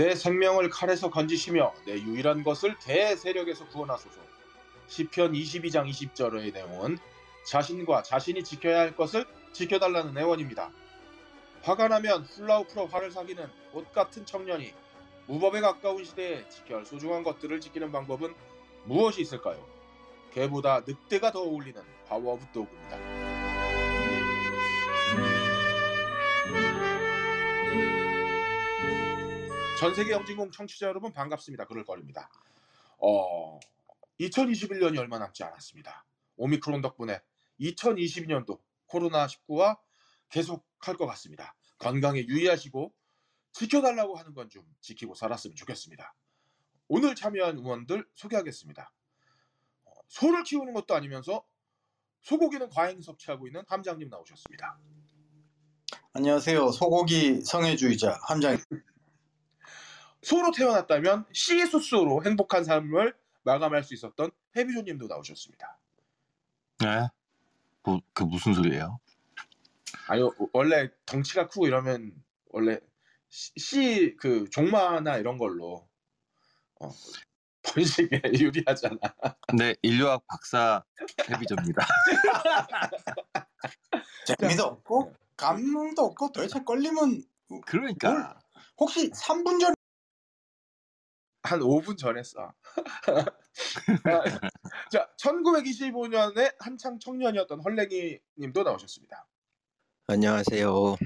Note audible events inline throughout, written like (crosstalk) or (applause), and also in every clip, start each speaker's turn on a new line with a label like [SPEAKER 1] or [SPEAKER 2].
[SPEAKER 1] 내 생명을 칼에서 건지시며 내 유일한 것을 개의 세력에서 구원하소서. 시편 22장 20절의 내용은 자신과 자신이 지켜야 할 것을 지켜달라는 애원입니다. 화가 나면 풀어 화를 삭이는 꽃 같은 청년이 무법에 가까운 시대에 지켜야 할 소중한 것들을 지키는 방법은 무엇이 있을까요? 개보다 늑대가 더 어울리는 파워 오브 도그입니다. 전 세계 영진공 청취자 여러분 반갑습니다. 그럴 거입니다. 어, 2021년이 얼마 남지 않았습니다. 오미크론 덕분에 2022년도 코로나19와 계속 할 것 같습니다. 건강에 유의하시고 지켜달라고 하는 건 좀 지키고 살았으면 좋겠습니다. 오늘 참여한 의원들 소개하겠습니다. 어, 소를 키우는 것도 아니면서 소고기는 과잉 섭취하고 있는 함장님 나오셨습니다.
[SPEAKER 2] 안녕하세요. 소고기 성애주의자 함장.
[SPEAKER 1] 소로 태어났다면 시수스로 행복한 삶을 마감할 수 있었던 해비조님도 나오셨습니다.
[SPEAKER 3] 네? 뭐, 그 무슨 소리예요?
[SPEAKER 1] 아니 원래 덩치가 크고 이러면 원래 씨그 종마나 이런 걸로 어, 번식에 (laughs) 유리하잖아.
[SPEAKER 3] 네, 인류학 박사 해비조입니다. (laughs)
[SPEAKER 2] 재미도 없고 감흥도 없고 도대체 걸리면
[SPEAKER 3] 그러니까
[SPEAKER 2] 혹시 3분 전
[SPEAKER 1] 한 5분 전에 써. (laughs) 자, 1925년에 한창 청년이었던 헐랭이 님도 나오셨습니다.
[SPEAKER 4] 안녕하세요.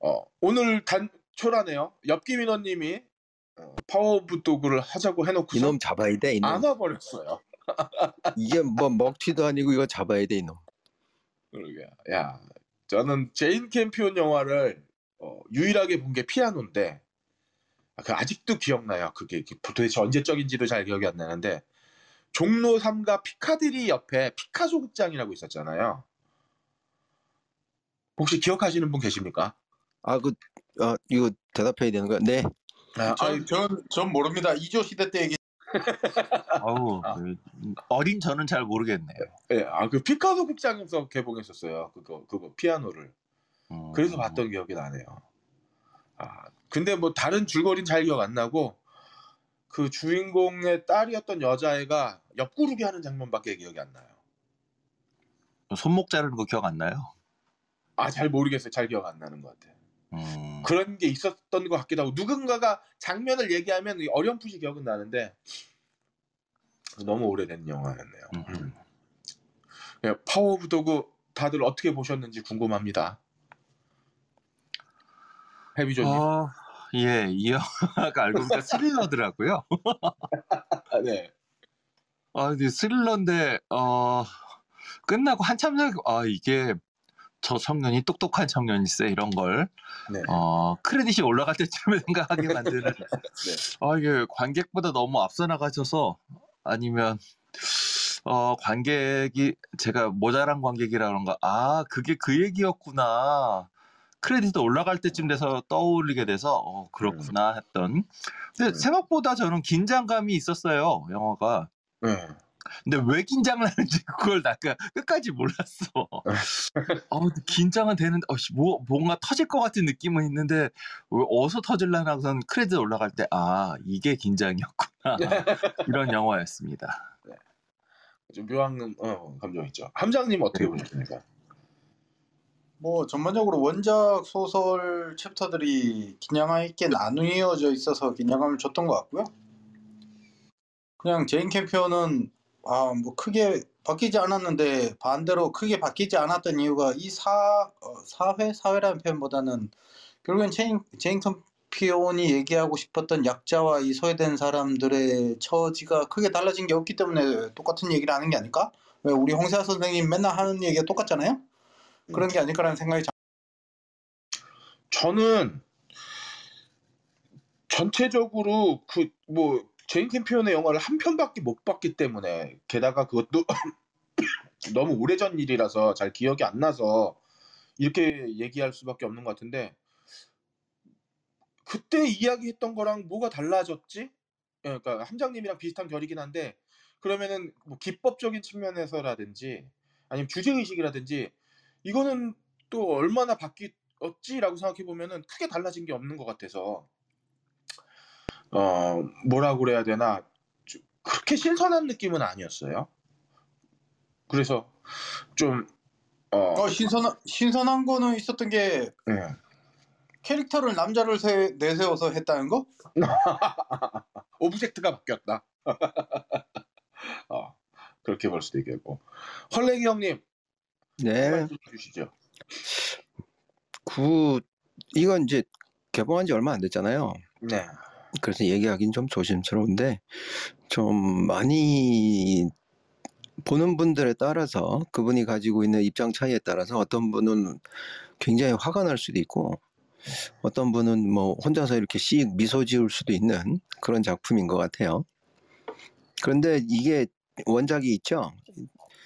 [SPEAKER 1] 어, 오늘 단 초라네요. 엽기 민원 님이 어, 파워 오브 도그를 하자고 해놓고서
[SPEAKER 4] 이놈 잡아야 돼 이놈.
[SPEAKER 1] 안 와버렸어요. (laughs)
[SPEAKER 4] 이게 뭐 먹튀도 아니고 이거 잡아야 돼 이놈.
[SPEAKER 1] 그러게. 야, 저는 제인 캠피온 영화를 어, 유일하게 본 게 피아노인데 아, 그 아직도 기억나요. 그게 그 도대체 언제적인지도 잘 기억이 안 나는데 종로 3가 피카디리 옆에 피카소 극장이라고 있었잖아요. 혹시 기억하시는 분 계십니까?
[SPEAKER 4] 아그 어, 이거 대답해야 되는 거야? 네.
[SPEAKER 1] 아,
[SPEAKER 2] 전, 전, 전 모릅니다. 2조 시대 때 얘기 (laughs)
[SPEAKER 3] 어우,
[SPEAKER 1] 아.
[SPEAKER 3] 그, 어린 저는 잘 모르겠네요.
[SPEAKER 1] 예, 아, 그 피카소 극장에서 개봉했었어요. 그거, 그거, 피아노를.
[SPEAKER 3] 음.
[SPEAKER 1] 그래서 봤던 기억이 나네요. 아, 근데 뭐 다른 줄거리는 잘 기억 안 나고 그 주인공의 딸이었던 여자애가 옆구르기 하는 장면밖에 기억이 안 나요.
[SPEAKER 3] 손목 자르는 거 기억 안 나요?
[SPEAKER 1] 아, 잘 모르겠어요. 잘 기억 안 나는 것 같아요.
[SPEAKER 3] 음.
[SPEAKER 1] 그런 게 있었던 것 같기도 하고 누군가가 장면을 얘기하면 어렴풋이 기억은 나는데 너무 오래된 영화였네요.
[SPEAKER 3] 음, 음.
[SPEAKER 1] 예, 파워 오브 도그 다들 어떻게 보셨는지 궁금합니다. 해비조님.
[SPEAKER 3] 어, 예, 이 영화가 알고 보니까 스릴러더라고요.
[SPEAKER 1] 아, (laughs) 네.
[SPEAKER 3] 아, 근데 스릴러인데, 어, 끝나고 한참 전에, 아, 이게 저 청년이 똑똑한 청년일세, 이런 걸,
[SPEAKER 1] 네.
[SPEAKER 3] 어, 크레딧이 올라갈 때쯤에 생각하게 만드는, (laughs)
[SPEAKER 1] 네.
[SPEAKER 3] 아, 이게 관객보다 너무 앞서 나가셔서, 아니면, 어, 관객이, 제가 모자란 관객이라 그런가, 아, 그게 그 얘기였구나. 크레딧도 올라갈 때쯤 돼서 떠올리게 돼서, 어, 그렇구나 했던. 근데
[SPEAKER 1] 음.
[SPEAKER 3] 생각보다 저는 긴장감이 있었어요, 영화가.
[SPEAKER 1] 네.
[SPEAKER 3] 근데 왜 긴장을 하는지 그걸 나 그- 끝까지 몰랐어. (laughs) 어, 긴장은 되는데, 어, 씨, 뭐, 뭔가 터질 것 같은 느낌은 있는데, 왜 어디서 터질라나 하고선 크레딧 올라갈 때, 아, 이게 긴장이었구나. (laughs) 이런 영화였습니다.
[SPEAKER 1] 좀 묘한 어, 감정 있죠. 함장님 어떻게 보셨습니까?
[SPEAKER 2] 뭐 전반적으로 원작 소설 챕터들이 긴장감 있게 나누어져 있어서 긴장감을 줬던 것 같고요. 그냥 제인 캠피언은 아 뭐 크게 바뀌지 않았는데 반대로 크게 바뀌지 않았던 이유가 이 사, 어, 사회 사회라는 표현보다는 결국엔 제인, 제인 캠피온이 얘기하고 싶었던 약자와 이 소외된 사람들의 처지가 크게 달라진 게 없기 때문에 똑같은 얘기를 하는 게 아닐까? 왜 우리 홍세화 선생님 맨날 하는 얘기가 똑같잖아요? 그런 게 아닐까라는 생각이 자-
[SPEAKER 1] 저는 전체적으로 그 뭐 제인 캠피언의 영화를 한 편밖에 못 봤기 때문에 게다가 그것도 (coughs) 너무 오래전 일이라서 잘 기억이 안 나서 이렇게 얘기할 수밖에 없는 것 같은데 그때 이야기했던 거랑 뭐가 달라졌지? 예, 그러니까 함장님이랑 비슷한 결이긴 한데 그러면은 뭐 기법적인 측면에서라든지 아니면 주제 의식이라든지 이거는 또 얼마나 바뀌었지라고 생각해 보면은 크게 달라진 게 없는 것 같아서 어 뭐라고 그래야 되나 좀 그렇게 신선한 느낌은 아니었어요. 그래서 좀 어,
[SPEAKER 2] 어, 신선한 신선한 거는 있었던 게
[SPEAKER 1] 예.
[SPEAKER 2] 캐릭터를 남자를 세- 내세워서 했다는 거? (laughs)
[SPEAKER 1] object가 바뀌었다. (laughs) 어, 그렇게 볼 수도 있겠고. 헐랭이 형님
[SPEAKER 4] 네.
[SPEAKER 1] 주시죠.
[SPEAKER 4] 구 이건 이제 개봉한 지 얼마 안 됐잖아요.
[SPEAKER 1] 네.
[SPEAKER 4] 그래서 얘기하기는 좀 조심스러운데 좀 많이 보는 분들에 따라서 그분이 가지고 있는 입장 차이에 따라서 어떤 분은 굉장히 화가 날 수도 있고 어떤 분은 뭐 혼자서 이렇게 씩 미소 지을 수도 있는 그런 작품인 것 같아요. 그런데 이게 원작이 있죠.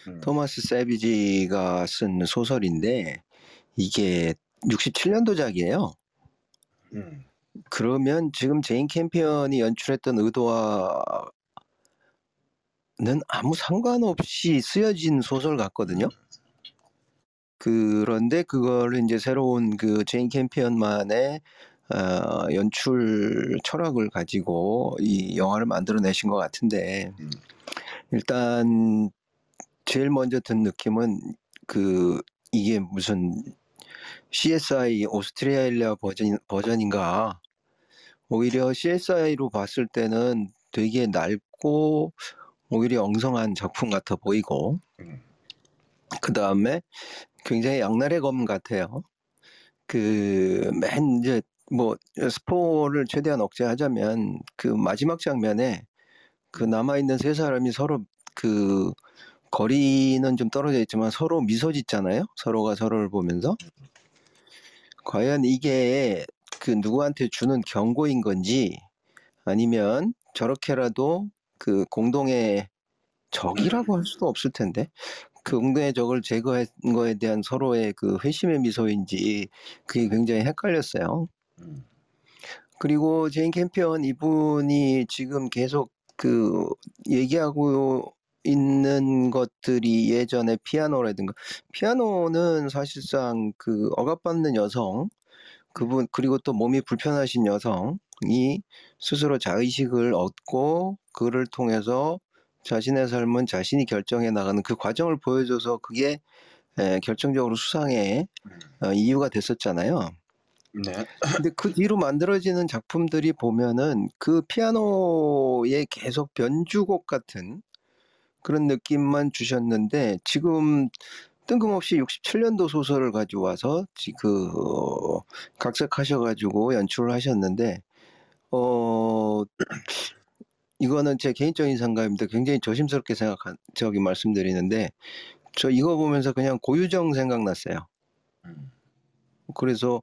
[SPEAKER 1] 음.
[SPEAKER 4] 토마스 세비지가 쓴 소설인데 이게 67년도작이에요.
[SPEAKER 1] 음.
[SPEAKER 4] 그러면 지금 제인 캠피언이 연출했던 의도와는 아무 상관없이 쓰여진 소설 같거든요. 그런데 그걸 이제 새로운 그 제인 캠피언만의 어, 연출 철학을 가지고 이 영화를 만들어내신 것 같은데
[SPEAKER 1] 음.
[SPEAKER 4] 일단 제일 먼저 든 느낌은 그 이게 무슨 CSI 오스트레일리아 버전, 버전인가 오히려 CSI로 봤을 때는 되게 넓고 오히려 엉성한 작품 같아 보이고
[SPEAKER 1] 음.
[SPEAKER 4] 그 다음에 굉장히 양날의 검 같아요. 그 맨 이제 뭐 스포를 최대한 억제하자면 그 마지막 장면에 그 남아 있는 세 사람이 서로 그 거리는 좀 떨어져 있지만 서로 미소 짓잖아요. 서로가 서로를 보면서 과연 이게 그 누구한테 주는 경고인 건지 아니면 저렇게라도 그 공동의 적이라고 할 수도 없을 텐데 그 공동의 적을 제거한 거에 대한 서로의 그 회심의 미소인지 그게 굉장히 헷갈렸어요.
[SPEAKER 1] 음.
[SPEAKER 4] 그리고 제인 캠피언 이분이 지금 계속 그 얘기하고 있는 것들이 예전에 피아노라든가 피아노는 사실상 그 억압받는 여성 그분 그리고 또 몸이 불편하신 여성이 스스로 자의식을 얻고 그를 통해서 자신의 삶은 자신이 결정해 나가는 그 과정을 보여줘서 그게 에, 결정적으로 수상의
[SPEAKER 1] 음.
[SPEAKER 4] 어, 이유가 됐었잖아요.
[SPEAKER 1] 네.
[SPEAKER 4] 근데 그 뒤로 만들어지는 작품들이 보면은 그 피아노의 계속 변주곡 같은 그런 느낌만 주셨는데 지금 뜬금없이 67년도 소설을 가져와서 지- 그 어, 각색하셔가지고 연출을 하셨는데 어 (clears throat) 이거는 제 개인적인 생각입니다. 굉장히 조심스럽게 생각한 저기 말씀드리는데 저 이거 보면서 그냥 고유정 생각났어요.
[SPEAKER 1] 음.
[SPEAKER 4] 그래서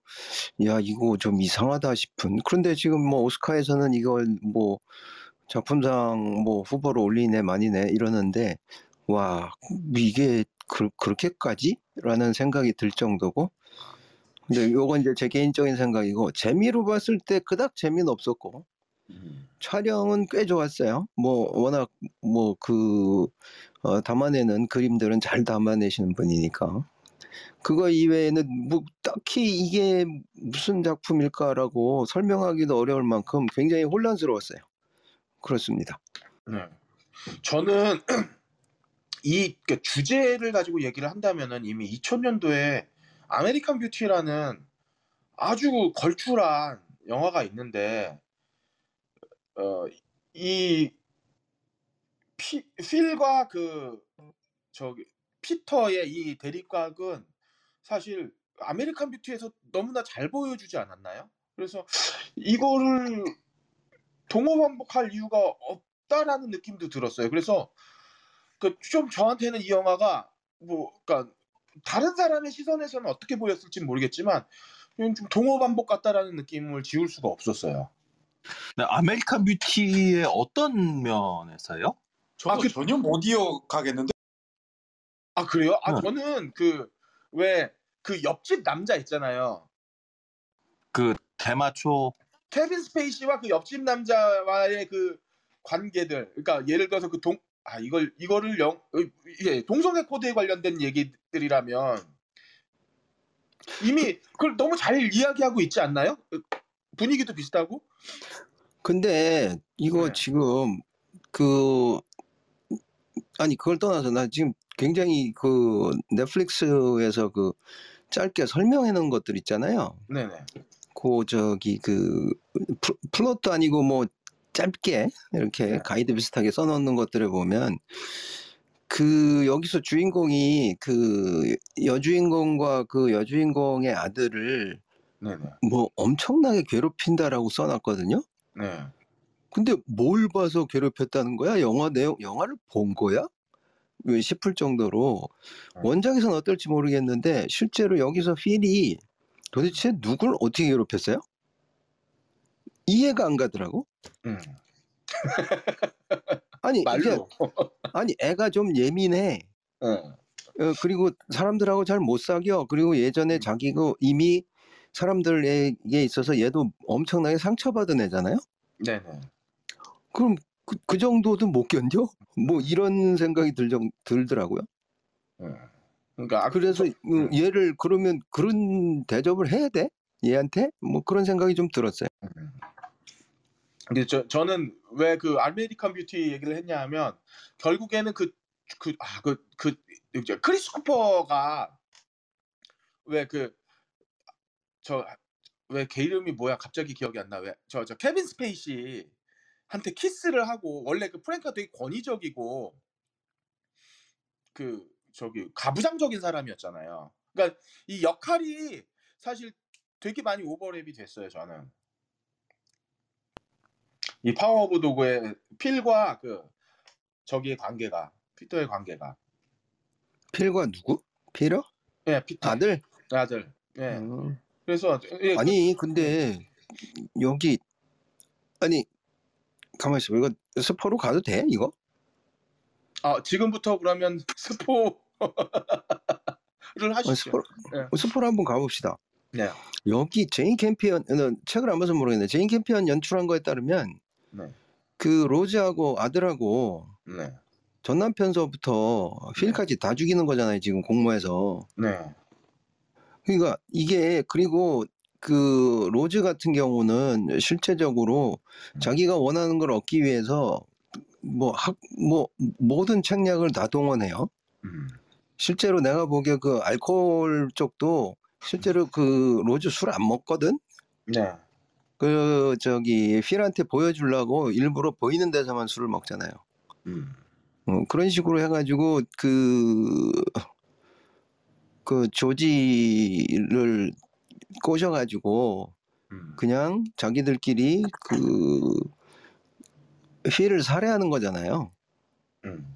[SPEAKER 4] 야 이거 좀 이상하다 싶은 그런데 지금 뭐 오스카에서는 이걸 뭐 작품상 뭐 후보로 올리네 많이네 이러는데 와 이게 그, 그렇게까지? 라는 생각이 들 정도고 근데 요건 이제 제 개인적인 생각이고 재미로 봤을 때 그닥 재미는 없었고
[SPEAKER 1] 음.
[SPEAKER 4] 촬영은 꽤 좋았어요. 뭐 워낙 뭐 그 담아내는 그림들은 잘 담아내시는 분이니까 그거 이외에는 뭐 딱히 이게 무슨 작품일까라고 설명하기도 어려울 만큼 굉장히 혼란스러웠어요. 그렇습니다.
[SPEAKER 1] 네. 저는 (clears throat) 이 그러니까 주제를 가지고 얘기를 한다면은 이미 2000년도에 아메리칸 뷰티라는 아주 걸출한 영화가 있는데 어, 이 피, 필과 그 저기 피터의 이 대립각은 사실 아메리칸 뷰티에서 너무나 잘 보여주지 않았나요? 그래서 이거를 동어 반복할 이유가 없다라는 느낌도 들었어요. 그래서 그 좀 저한테는 이 영화가 뭐 그러니까 다른 사람의 시선에서는 어떻게 보였을지 모르겠지만 좀 동어 반복 같다라는 느낌을 지울 수가 없었어요.
[SPEAKER 3] 네, 아메리칸 뷰티의 어떤 면에서요?
[SPEAKER 2] 저도
[SPEAKER 1] 아, 그-
[SPEAKER 2] 전혀 못 이어가겠는데
[SPEAKER 1] 아 그래요? 아
[SPEAKER 3] 네.
[SPEAKER 1] 저는 그 왜 그 옆집 남자 있잖아요.
[SPEAKER 3] 그 대마초
[SPEAKER 1] 케빈 스페이시와 그 옆집 남자와의 그 관계들, 그러니까 예를 들어서 그 동, 아 이걸 이거를 영, 예, 동성애 코드에 관련된 얘기들이라면 이미 그걸 너무 잘 이야기하고 있지 않나요? 분위기도 비슷하고.
[SPEAKER 4] 근데 이거
[SPEAKER 1] 네.
[SPEAKER 4] 지금 그 아니 그걸 떠나서 나 지금 굉장히 그 넷플릭스에서 그 짧게 설명해 놓은 것들 있잖아요.
[SPEAKER 1] 네네.
[SPEAKER 4] 그 저기 그 플- 플롯도 아니고 뭐 짧게 이렇게
[SPEAKER 1] 네.
[SPEAKER 4] 가이드 비슷하게 써놓는 것들을 보면 그 여기서 주인공이 그 여주인공과 그 여주인공의 아들을
[SPEAKER 1] 네네.
[SPEAKER 4] 뭐 엄청나게 괴롭힌다라고 써놨거든요.
[SPEAKER 1] 네.
[SPEAKER 4] 근데 뭘 봐서 괴롭혔다는 거야? 영화 내용 영화를 본 거야? 왜 싶을 정도로
[SPEAKER 1] 네.
[SPEAKER 4] 원작에서는 어떨지 모르겠는데 실제로 여기서 필이 도대체 누굴 어떻게 괴롭혔어요? 이해가 안 가더라고.
[SPEAKER 1] 음. (laughs)
[SPEAKER 4] 아니 이게
[SPEAKER 1] 말로.
[SPEAKER 4] 아니 애가 좀 예민해.
[SPEAKER 1] 어.
[SPEAKER 4] 어, 그리고 사람들하고 잘 못 사겨. 그리고 예전에
[SPEAKER 1] 음.
[SPEAKER 4] 자기가 이미 사람들에게 있어서 얘도 엄청나게 상처받은 애잖아요.
[SPEAKER 1] 네네.
[SPEAKER 4] 그럼 그, 그 정도도 못 견뎌? 뭐 이런 생각이 들, 정- 들더라고요.
[SPEAKER 1] 음. 그러니까 아,
[SPEAKER 4] 그래서
[SPEAKER 1] 저-
[SPEAKER 4] 음, 얘를 그러면 그런 대접을 해야 돼? 얘한테? 뭐 그런 생각이 좀 들었어요.
[SPEAKER 1] 음. 근데 저 저는 왜 그 아메리칸 뷰티 얘기를 했냐 하면 결국에는 그 그 아 그 그 크리스 쿠퍼가 왜 그 저 왜 걔 이름이 뭐야 갑자기 기억이 안 나 왜 저 저 케빈 스페이시 한테 키스를 하고 원래 그 프랭크가 되게 권위적이고 그 저기 가부장적인 사람이었잖아요. 그러니까 이 역할이 사실 되게 많이 오버랩이 됐어요 저는. 이 파워 오브 도그의 필과 그 저기의 관계가 피터의 관계가
[SPEAKER 4] 필과 누구? 필이요?
[SPEAKER 1] 예 피터
[SPEAKER 4] 아들?
[SPEAKER 1] 아들 예
[SPEAKER 4] 음.
[SPEAKER 1] 그래서 예,
[SPEAKER 4] 아니 근데 여기 아니 가만 있어. 이거 스포로 가도 돼? 이거?
[SPEAKER 1] 아 지금부터 그러면 스포를
[SPEAKER 4] 어,
[SPEAKER 1] 하시죠
[SPEAKER 4] 스포,
[SPEAKER 1] 예.
[SPEAKER 4] 스포로 한번 가봅시다.
[SPEAKER 1] 네
[SPEAKER 4] 여기 제인 캠피언 어, 책을 안 봐서 모르겠는데 제인 캠피언 연출한 거에 따르면
[SPEAKER 1] 네.
[SPEAKER 4] 그 로즈하고 아들하고
[SPEAKER 1] 네.
[SPEAKER 4] 전 남편서부터 필까지 다 죽이는 거잖아요 지금 공모해서
[SPEAKER 1] 네.
[SPEAKER 4] 그러니까 이게 그리고 그 로즈 같은 경우는 실제적으로
[SPEAKER 1] 음.
[SPEAKER 4] 자기가 원하는 걸 얻기 위해서 뭐 학 뭐 모든 책략을 다 동원해요.
[SPEAKER 1] 음.
[SPEAKER 4] 실제로 내가 보기에 그 알코올 쪽도 실제로 그 로즈 술 안 먹거든.
[SPEAKER 1] 네.
[SPEAKER 4] 그 저기 필한테 보여주려고 일부러 보이는 데서만 술을 먹잖아요.
[SPEAKER 1] 음.
[SPEAKER 4] 어, 그런 식으로 해가지고 그, 그 조지를 꼬셔가지고
[SPEAKER 1] 음.
[SPEAKER 4] 그냥 자기들끼리 그 필을 살해하는 거잖아요.
[SPEAKER 1] 음.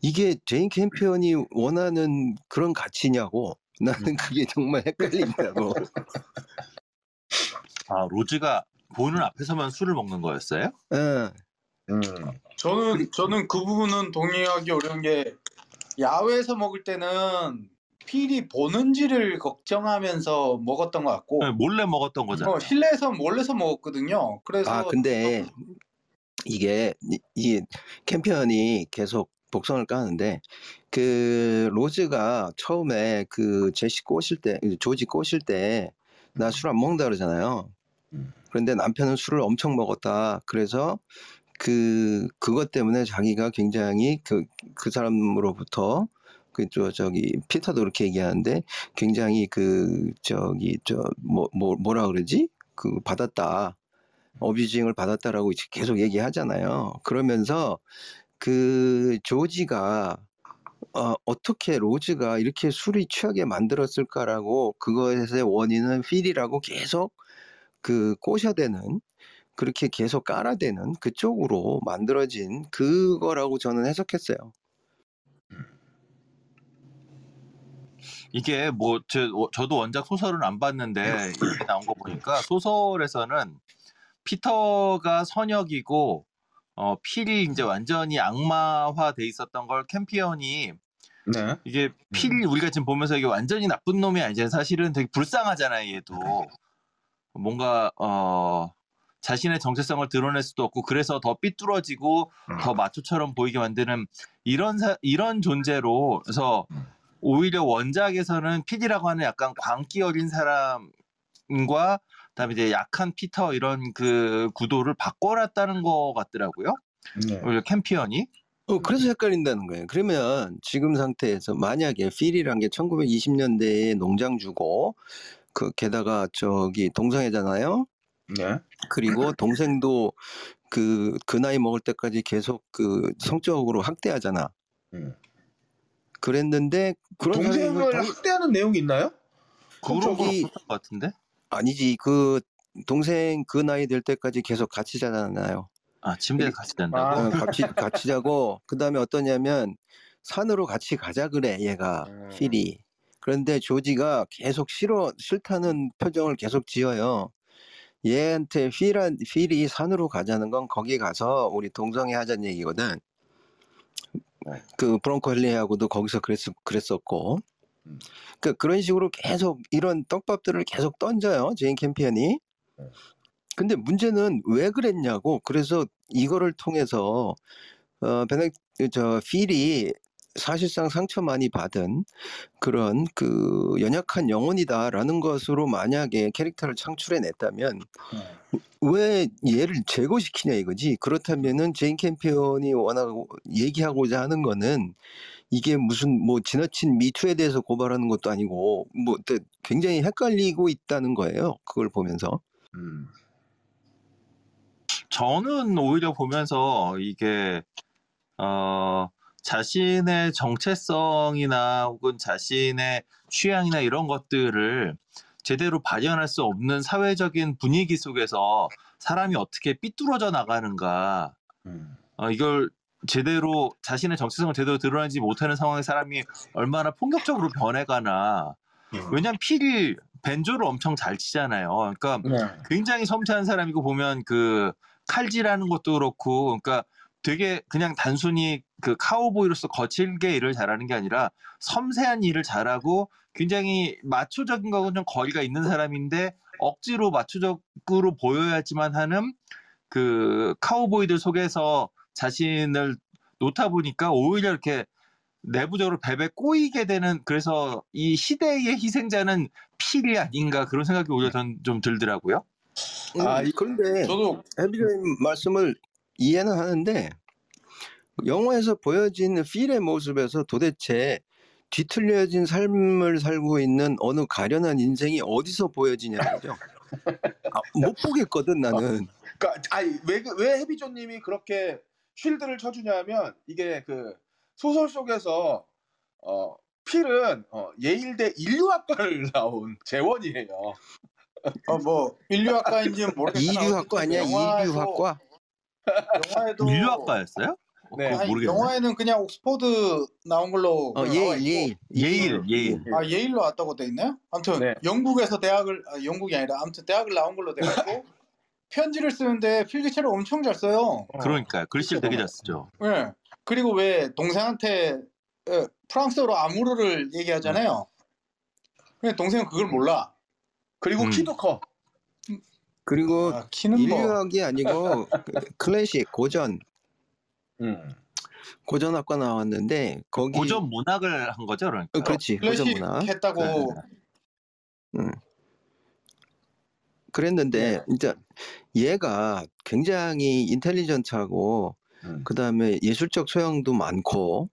[SPEAKER 4] 이게 제인 캠피언이 원하는 그런 가치냐고 나는
[SPEAKER 1] 음.
[SPEAKER 4] 그게 정말 헷갈린다고.
[SPEAKER 3] 아 로즈가 보는 앞에서만 술을 먹는 거였어요?
[SPEAKER 4] 예.
[SPEAKER 1] 음.
[SPEAKER 2] 저는 저는 그 부분은 동의하기 어려운 게 야외에서 먹을 때는 필이 보는지를 걱정하면서 먹었던 것 같고
[SPEAKER 3] 네, 몰래 먹었던 거잖아요.
[SPEAKER 2] 어, 실내에서 몰래서 먹었거든요. 그래서
[SPEAKER 4] 아 근데 이게 이- 이 캠피언이 계속 복선을 까는데 그 로즈가 처음에 그 제시 꼬실 때 조지 꼬실 때 나 술 안 먹는다 그러잖아요.
[SPEAKER 1] 음.
[SPEAKER 4] 그런데 남편은 술을 엄청 먹었다. 그래서 그 그것 때문에 자기가 굉장히 그그 사람으로부터 그저 저기 피터도 그렇게 얘기하는데 굉장히 그 저기 저뭐 뭐 뭐라 그러지? 그 받았다. 어뷰징을 받았다라고 계속 얘기하잖아요. 그러면서 그 조지가 어, 어떻게 로즈가 이렇게 술이 취하게 만들었을까라고 그것의 원인은 필이라고 계속 그 꼬셔대는 그렇게 계속 깔아대는 그쪽으로 만들어진 그거라고 저는 해석했어요.
[SPEAKER 3] 이게 뭐 제, 저도 원작 소설은 안 봤는데 이렇게 나온 거 보니까 소설에서는 피터가 선역이고 어, 필이 이제 완전히 악마화돼 있었던 걸 캠피언이
[SPEAKER 1] 네.
[SPEAKER 3] 이게 필 우리가 지금 보면서 이게 완전히 나쁜 놈이 아니잖아요. 사실은 되게 불쌍하잖아요. 얘도 뭔가 어 자신의 정체성을 드러낼 수도 없고 그래서 더 삐뚤어지고
[SPEAKER 1] 음.
[SPEAKER 3] 더 마초처럼 보이게 만드는 이런 사, 이런 존재로 그래서 오히려 원작에서는 피디라고 하는 약간 광기 어린 사람과 그다음에 이제 약한 피터 이런 그 구도를 바꿔놨다는 거 같더라고요.
[SPEAKER 1] 네.
[SPEAKER 3] 오히려 캠피언이.
[SPEAKER 4] 어, 그래서 헷갈린다는 거예요. 그러면 지금 상태에서 만약에 필이란 게 1920년대에 농장주고 그 게다가 저기 동성애잖아요.
[SPEAKER 1] 네.
[SPEAKER 4] 그리고 (laughs) 동생도 그, 그 나이 먹을 때까지 계속 그 성적으로 학대하잖아.
[SPEAKER 1] 음.
[SPEAKER 4] 그랬는데 그런
[SPEAKER 1] 동생을
[SPEAKER 4] 당-
[SPEAKER 1] 학대하는 내용이 있나요?
[SPEAKER 3] 그런 거것 같은데.
[SPEAKER 4] 아니지 그 동생 그 나이 될 때까지 계속 같이 자잖아요.
[SPEAKER 3] 아 침대에 같이 잔다고.
[SPEAKER 1] 아.
[SPEAKER 4] 어, (laughs) 같이 같이 자고 그 다음에 어떠냐면 산으로 같이 가자 그래 얘가
[SPEAKER 1] 음.
[SPEAKER 4] 필이. 그런데 조지가 계속 싫어 싫다는 표정을 계속 지어요. 얘한테 필한 필이 산으로 가자는 건 거기 가서 우리 동성애 하자는 얘기거든.
[SPEAKER 1] 네.
[SPEAKER 4] 그 브롱코 헨리하고도 거기서 그랬, 그랬었고.
[SPEAKER 1] 음.
[SPEAKER 4] 그 그런 식으로 계속 이런 떡밥들을 계속 던져요 제인 캠피언이.
[SPEAKER 1] 네.
[SPEAKER 4] 근데 문제는 왜 그랬냐고. 그래서 이거를 통해서 어 베넥 저 필이 사실상 상처 많이 받은 그런 그 연약한 영혼이다라는 것으로 만약에 캐릭터를 창출해 냈다면 왜 얘를 제거시키냐 이거지. 그렇다면은 제인 캠피언이 워낙 얘기하고자 하는 거는 이게 무슨 뭐 지나친 미투에 대해서 고발하는 것도 아니고 뭐또 굉장히 헷갈리고 있다는 거예요. 그걸 보면서.
[SPEAKER 1] 음.
[SPEAKER 3] 저는 오히려 보면서 이게 어 자신의 정체성이나 혹은 자신의 취향이나 이런 것들을 제대로 발현할 수 없는 사회적인 분위기 속에서 사람이 어떻게 삐뚤어져 나가는가
[SPEAKER 1] 음.
[SPEAKER 3] 어, 이걸 제대로 자신의 정체성을 제대로 드러내지 못하는 상황에 사람이 얼마나 폭력적으로 변해가나
[SPEAKER 1] 음.
[SPEAKER 3] 왜냐면 필 벤조를 엄청 잘 치잖아요 그러니까
[SPEAKER 1] 네.
[SPEAKER 3] 굉장히 섬세한 사람이고 보면 그 칼질하는 것도 그렇고 그러니까 되게 그냥 단순히 그 카우보이로서 거칠게 일을 잘하는 게 아니라 섬세한 일을 잘하고 굉장히 마초적인 거하고 좀 거리가 있는 사람인데 억지로 마초적으로 보여야지만 하는 그 카우보이들 속에서 자신을 놓다 보니까 오히려 이렇게 내부적으로 베베 꼬이게 되는 그래서 이 시대의 희생자는 필이 아닌가 그런 생각이 오히려 전좀 들더라고요.
[SPEAKER 1] 아,
[SPEAKER 4] 음,
[SPEAKER 1] 이-
[SPEAKER 4] 그런데
[SPEAKER 2] 저도
[SPEAKER 4] 해비님 말씀을 이해는 하는데 영화에서 보여진 필의 모습에서 도대체 뒤틀려진 삶을 살고 있는 어느 가련한 인생이 어디서 보여지냐죠. 아, 못 보겠거든 나는.
[SPEAKER 1] 그러니까 아니 왜, 그- 왜 해비조님이 그렇게 쉴드를 쳐주냐면 이게 그 소설 속에서 어 필은 어, 예일대 인류학과를 (laughs) 나온 재원이에요.
[SPEAKER 2] 어, 뭐 인류학과인지는 모르겠지만
[SPEAKER 4] 이류학과 아니야
[SPEAKER 2] 영화에도-
[SPEAKER 4] 이류학과?
[SPEAKER 2] 영화에도
[SPEAKER 3] 인류학과였어요? 어,
[SPEAKER 1] 네.
[SPEAKER 2] 아니,
[SPEAKER 3] 모르겠네.
[SPEAKER 2] 영화에는 그냥 옥스퍼드 나온 걸로
[SPEAKER 4] 어
[SPEAKER 2] 나와
[SPEAKER 4] 예일. 예일
[SPEAKER 3] 예일, 예일.
[SPEAKER 2] 아 예일로 왔다고 돼 있나요? 아무튼
[SPEAKER 1] 네.
[SPEAKER 2] 영국에서 대학을 아, 영국이 아니라 아무튼 대학을 나온 걸로 돼 있고 (laughs) 편지를 쓰는데 필기체를 엄청 잘 써요.
[SPEAKER 1] 어.
[SPEAKER 3] 그러니까요. 글씨를 되게 잘 쓰죠.
[SPEAKER 2] 예. 그리고 왜 동생한테 예, 프랑스어로 아무르를 얘기하잖아요. 근데 동생은 그걸 몰라.
[SPEAKER 1] 그리고
[SPEAKER 3] 음.
[SPEAKER 1] 키도 커.
[SPEAKER 4] 그리고
[SPEAKER 2] 아, 키는 뭐
[SPEAKER 4] 인류학이 아니고 그 (laughs) 클래식 고전
[SPEAKER 1] 음.
[SPEAKER 4] 고전학과 나왔는데 거기
[SPEAKER 3] 고전 문학을 한 거죠, 그러니까.
[SPEAKER 4] 어, 그렇지 고전
[SPEAKER 2] 클래식
[SPEAKER 4] 문화
[SPEAKER 2] 했다고
[SPEAKER 4] 그랬는데 진짜 얘가 굉장히 인텔리전트하고
[SPEAKER 1] 음.
[SPEAKER 4] 그 다음에 예술적 소양도 많고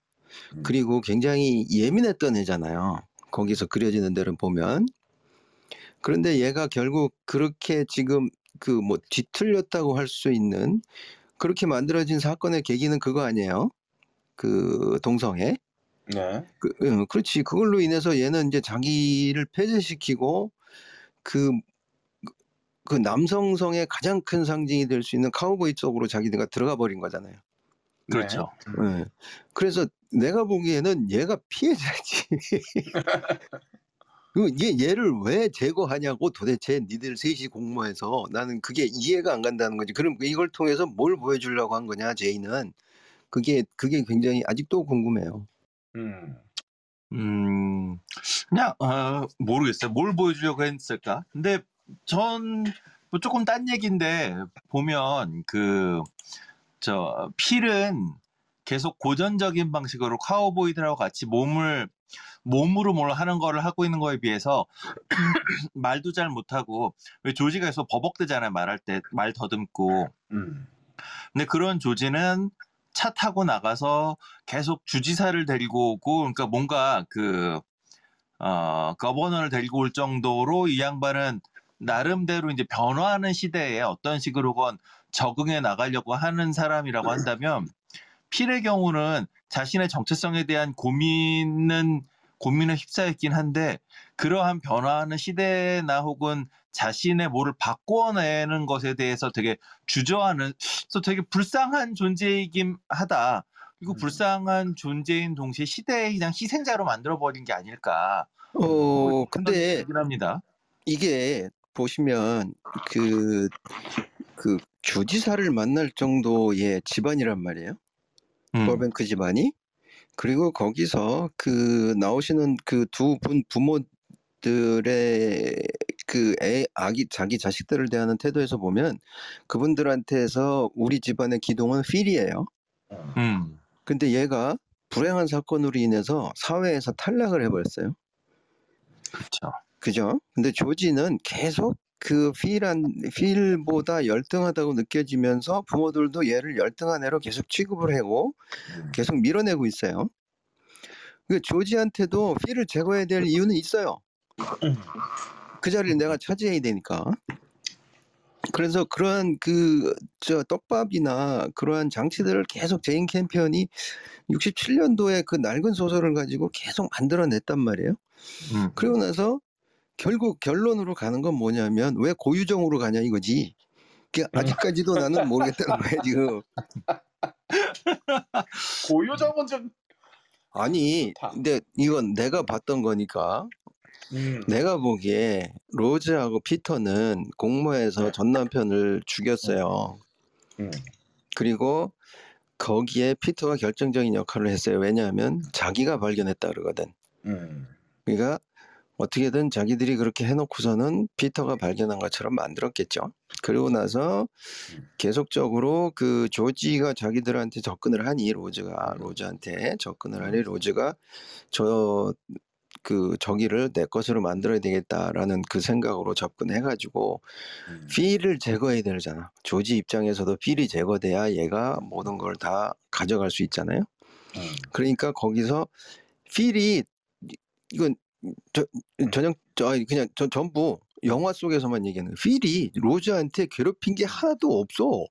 [SPEAKER 1] 음.
[SPEAKER 4] 그리고 굉장히 예민했던 애잖아요. 거기서 그려지는 데를 보면 그런데 얘가 결국 그렇게 지금 그 뭐 뒤틀렸다고 할 수 있는 그렇게 만들어진 사건의 계기는 그거 아니에요? 그 동성애?
[SPEAKER 1] 네.
[SPEAKER 4] 그, 응, 그렇지. 그걸로 인해서 얘는 이제 자기를 폐쇄시키고 그, 그 남성성의 가장 큰 상징이 될 수 있는 카우보이 쪽으로 자기가 들어가 버린 거잖아요.
[SPEAKER 3] 그렇죠.
[SPEAKER 1] 네.
[SPEAKER 4] 예. 그래서 내가 보기에는 얘가 피해자지. (laughs) 그 얘, 얘를 왜 제거하냐고 도대체 니들 셋이 공모해서 나는 그게 이해가 안 간다는 거지. 그럼 이걸 통해서 뭘 보여주려고 한 거냐, 제이는. 그게, 그게 굉장히 아직도 궁금해요.
[SPEAKER 1] 음.
[SPEAKER 3] 음, 그냥, 어, 모르겠어요. 뭘 보여주려고 했을까? 근데 전, 뭐 조금 딴 얘기인데, 보면, 그, 저, 필은 계속 고전적인 방식으로 카우보이들하고 같이 몸을 몸으로 뭘 하는 거를 하고 있는 거에 비해서 (clears throat) 말도 잘 못하고 왜 조지가 계속 버벅대잖아요 말할 때 말 더듬고
[SPEAKER 1] 음.
[SPEAKER 3] 근데 그런 조지는 차 타고 나가서 계속 주지사를 데리고 오고 그러니까 뭔가 그 어, 거버너를 데리고 올 정도로 이 양반은 나름대로 이제 변화하는 시대에 어떤 식으로건 적응해 나가려고 하는 사람이라고 한다면 필의 경우는 자신의 정체성에 대한 고민은 고민에 휩싸였긴 한데 그러한 변화하는 시대나 혹은 자신의 뭐를 바꿔내는 것에 대해서 되게 주저하는 그래서 되게 불쌍한 존재이긴 하다. 그리고
[SPEAKER 1] 음.
[SPEAKER 3] 불쌍한 존재인 동시에 시대의 그냥 희생자로 만들어 버린 게 아닐까.
[SPEAKER 4] 어, 근데
[SPEAKER 3] 긴 합니다.
[SPEAKER 4] 이게 보시면 그, 그 주지사를 만날 정도의 집안이란 말이에요.
[SPEAKER 3] 음.
[SPEAKER 4] 버뱅크 집안이. 그리고 거기서 그 나오시는 그 두 분 부모들의 그 애, 아기, 자기 자식들을 대하는 태도에서 보면 그분들한테서 우리 집안의 기동은 필이에요.
[SPEAKER 3] 음.
[SPEAKER 4] 근데 얘가 불행한 사건으로 인해서 사회에서 탈락을 해버렸어요.
[SPEAKER 3] 그렇죠.
[SPEAKER 4] 그죠? 근데 조지는 계속 그 필한 필보다 열등하다고 느껴지면서 부모들도 얘를 열등한 애로 계속 취급을 하고
[SPEAKER 1] 음.
[SPEAKER 4] 계속 밀어내고 있어요. 그 조지한테도 필을 제거해야 될 이유는 있어요. 그 자리를 내가 차지해야 되니까. 그래서 그러한 그 저 떡밥이나 그러한 장치들을 계속 제인 캠피언이 67년도에 그 낡은 소설을 가지고 계속 만들어냈단 말이에요.
[SPEAKER 3] 음.
[SPEAKER 4] 그리고 나서 결국 결론으로 가는 건 뭐냐면 왜 고유정으로 가냐 이거지. 그 아직까지도 나는 모르겠다는 (laughs) 거야 지금.
[SPEAKER 1] 고유정은 좀
[SPEAKER 4] 아니,
[SPEAKER 1] 다.
[SPEAKER 4] 근데 이건 내가 봤던 거니까
[SPEAKER 1] 음.
[SPEAKER 4] 내가 보기에 로즈하고 피터는 공모에서
[SPEAKER 1] 네.
[SPEAKER 4] 전 남편을 죽였어요.
[SPEAKER 1] 음.
[SPEAKER 4] 그리고 거기에 피터가 결정적인 역할을 했어요. 왜냐하면 자기가 발견했다 그러거든.
[SPEAKER 1] 음.
[SPEAKER 4] 그러니까 어떻게든 자기들이 그렇게 해놓고서는 피터가 발견한 것처럼 만들었겠죠. 그리고 나서 계속적으로 그 조지가 자기들한테 접근을 하니 로즈가 로즈한테 접근을 하니 로즈가 저 그 저기를 내 것으로 만들어야 되겠다라는 그 생각으로 접근해가지고
[SPEAKER 1] 음.
[SPEAKER 4] 필을 제거해야 되잖아. 조지 입장에서도 필이 제거돼야 얘가 모든 걸 다 가져갈 수 있잖아요.
[SPEAKER 1] 음.
[SPEAKER 4] 그러니까 거기서 필이 이건 저 전형 저 그냥 저 전부 영화 속에서만 얘기하는. 필이 로즈한테 괴롭힌 게 하나도 없어.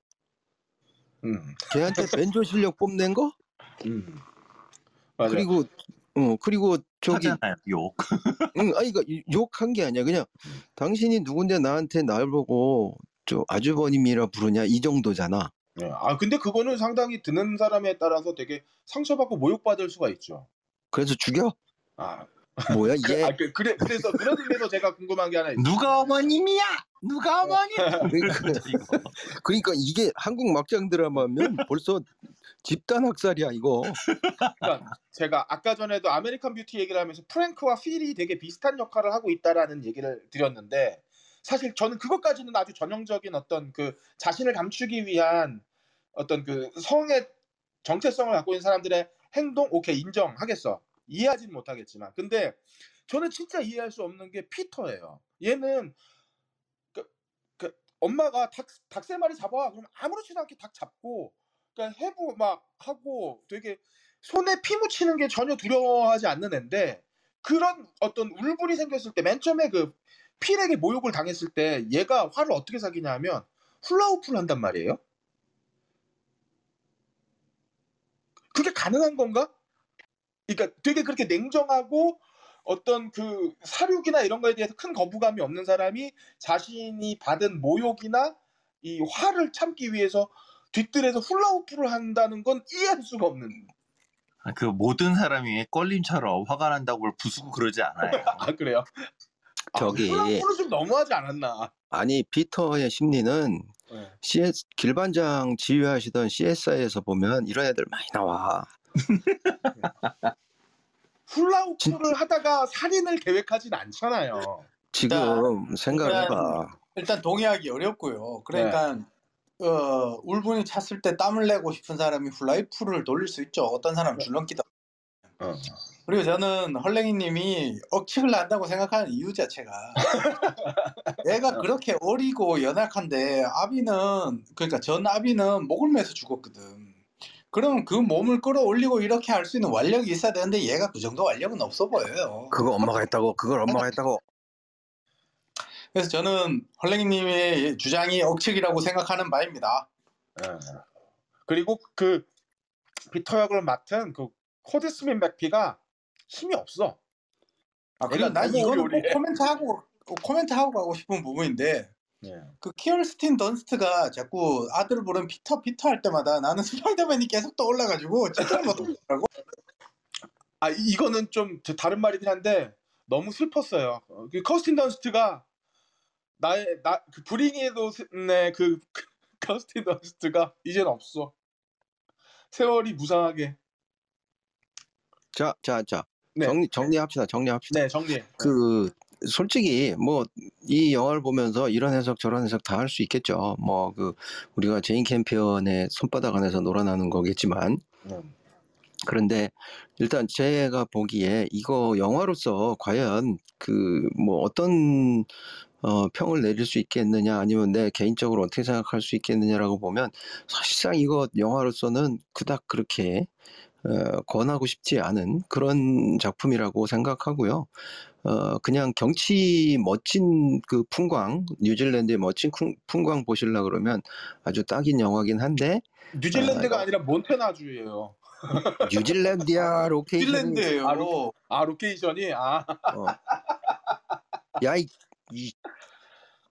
[SPEAKER 1] 음.
[SPEAKER 4] 걔한테 (laughs) 벤조 실력 뽐낸 거?
[SPEAKER 1] 음. 맞아.
[SPEAKER 4] 그리고 어 그리고 저기
[SPEAKER 3] 하잖아요. 욕. (laughs)
[SPEAKER 4] 응, 아니 그러니까 욕한 게 아니야. 그냥 당신이 누군데 나한테 날 보고 저 아주버님이라 부르냐 이 정도잖아.
[SPEAKER 1] 네. 아 근데 그거는 상당히 듣는 사람에 따라서 되게 상처받고 모욕받을 수가 있죠.
[SPEAKER 4] 그래서 죽여?
[SPEAKER 1] 아,
[SPEAKER 4] 뭐야
[SPEAKER 1] 그,
[SPEAKER 4] 얘?
[SPEAKER 1] 아 그, 그래 그래서 그런 의미에서 제가 궁금한 게 하나 있어요.
[SPEAKER 3] 누가 어머님이야? 누가 어머님? (laughs)
[SPEAKER 4] 그러니까. 그러니까 이게 한국 막장 드라마면 벌써 집단 학살이야 이거.
[SPEAKER 1] 그러니까 제가 아까 전에도 아메리칸 뷰티 얘기를 하면서 프랭크와 필이 되게 비슷한 역할을 하고 있다라는 얘기를 드렸는데 사실 저는 그것까지는 아주 전형적인 어떤 그 자신을 감추기 위한 어떤 그 성의 정체성을 갖고 있는 사람들의 행동 오케이 인정하겠어 이해하지는 못하겠지만 근데 저는 진짜 이해할 수 없는 게 피터예요 얘는 그, 그 엄마가 닭, 닭세 마리 잡아 그럼 아무렇지도 않게 닭 잡고 그러니까 해부 막 하고 되게 손에 피 묻히는 게 전혀 두려워하지 않는 애인데 그런 어떤 울분이 생겼을 때 맨 처음에 그 필에게 모욕을 당했을 때 얘가 화를 어떻게 사귀냐 하면 훌라후프를 한단 말이에요. 그게 가능한 건가? 그러니까 되게 그렇게 냉정하고 어떤 그 사륙이나 이런 거에 대해서 큰 거부감이 없는 사람이 자신이 받은 모욕이나 이 화를 참기 위해서 뒷뜰에서 훌라후프를 한다는 건 이해할 수가 없는.
[SPEAKER 3] 아, 그 모든 사람이 껄림처럼 화가 난다고 뭘 부수고 그러지 않아요. (laughs)
[SPEAKER 1] 아 그래요? 아,
[SPEAKER 4] 저기-
[SPEAKER 1] 훌라후프는 좀 너무하지 않았나?
[SPEAKER 4] 아니 피터의 심리는
[SPEAKER 1] 네.
[SPEAKER 4] CS 길반장 지휘하시던 CSI에서 보면 이런 애들 많이 나와.
[SPEAKER 1] 훌라후프를 하다가 살인을 계획하진 않잖아요.
[SPEAKER 4] 지금 생각해봐.
[SPEAKER 2] 일단 동의하기 어렵고요. 그러니까 어, 울분이 찼을 때 땀을 내고 싶은 사람이 훌라이프를 돌릴 수 있죠. 어떤 사람은 줄넘기다.
[SPEAKER 1] 어.
[SPEAKER 2] 그리고 저는 헐랭이님이 억측을 한다고 생각하는 이유 자체가 (laughs) 얘가 그렇게 어리고 연약한데 아비는 그러니까 전 아비는 목을 매서 죽었거든. 그럼 그 몸을 끌어올리고 이렇게 할 수 있는 완력이 있어야 되는데 얘가 그 정도 완력은 없어 보여요.
[SPEAKER 4] 그거 엄마가 했다고 그걸 엄마가 했다고
[SPEAKER 2] 그래서 저는 헐랭이님의 주장이 억측이라고 생각하는 바입니다.
[SPEAKER 1] 예. 그리고 그 피터 역을 맡은 그 코디 스밋 맥피가 힘이 없어.
[SPEAKER 2] 아, 그러니까 난 이거는. 꼭 코멘트하고 꼭 코멘트하고 가고 싶은 부분인데
[SPEAKER 1] 예.
[SPEAKER 2] 그 키얼스틴 던스트가 자꾸 아들 부른 피터 피터 할 때마다 나는 스파이더맨이 계속 떠올라가지고 집중을 못하더라고. (laughs)
[SPEAKER 1] 아 이- 이거는 좀 저- 다른 말이긴 한데 너무 슬펐어요. 어, 그 커스틴 던스트가 나의 나그 브링에도 네그 커스틴 (laughs) 던스트가 이젠 없어. 세월이 무상하게.
[SPEAKER 4] 자 자 자
[SPEAKER 1] 네.
[SPEAKER 4] 정리 정리합시다 정리합시다
[SPEAKER 1] 네 정리.
[SPEAKER 4] 그 솔직히 뭐 이 영화를 보면서 이런 해석 저런 해석 다 할 수 있겠죠 뭐 그 우리가 제인 캠피언의 손바닥 안에서 놀아나는 거겠지만
[SPEAKER 1] 음.
[SPEAKER 4] 그런데 일단 제가 보기에 이거 영화로서 과연 그 뭐 어떤 어, 평을 내릴 수 있겠느냐 아니면 내 개인적으로 어떻게 생각할 수 있겠느냐라고 보면 사실상 이거 영화로서는 그닥 그렇게 어, 권하고 싶지 않은 그런 작품이라고 생각하고요. 어, 그냥 경치 멋진 그 풍광, 뉴질랜드의 멋진 쿵- 풍광 보실라 그러면 아주 딱인 영화긴 한데
[SPEAKER 1] 뉴질랜드가
[SPEAKER 4] 아,
[SPEAKER 1] 아니라 몬테나주예요. (laughs)
[SPEAKER 4] 뉴질랜드야 로케이션
[SPEAKER 2] 뉴질랜드예요.
[SPEAKER 1] 아, 로- 아 로케이션이 아
[SPEAKER 4] 어. 야, 이, 이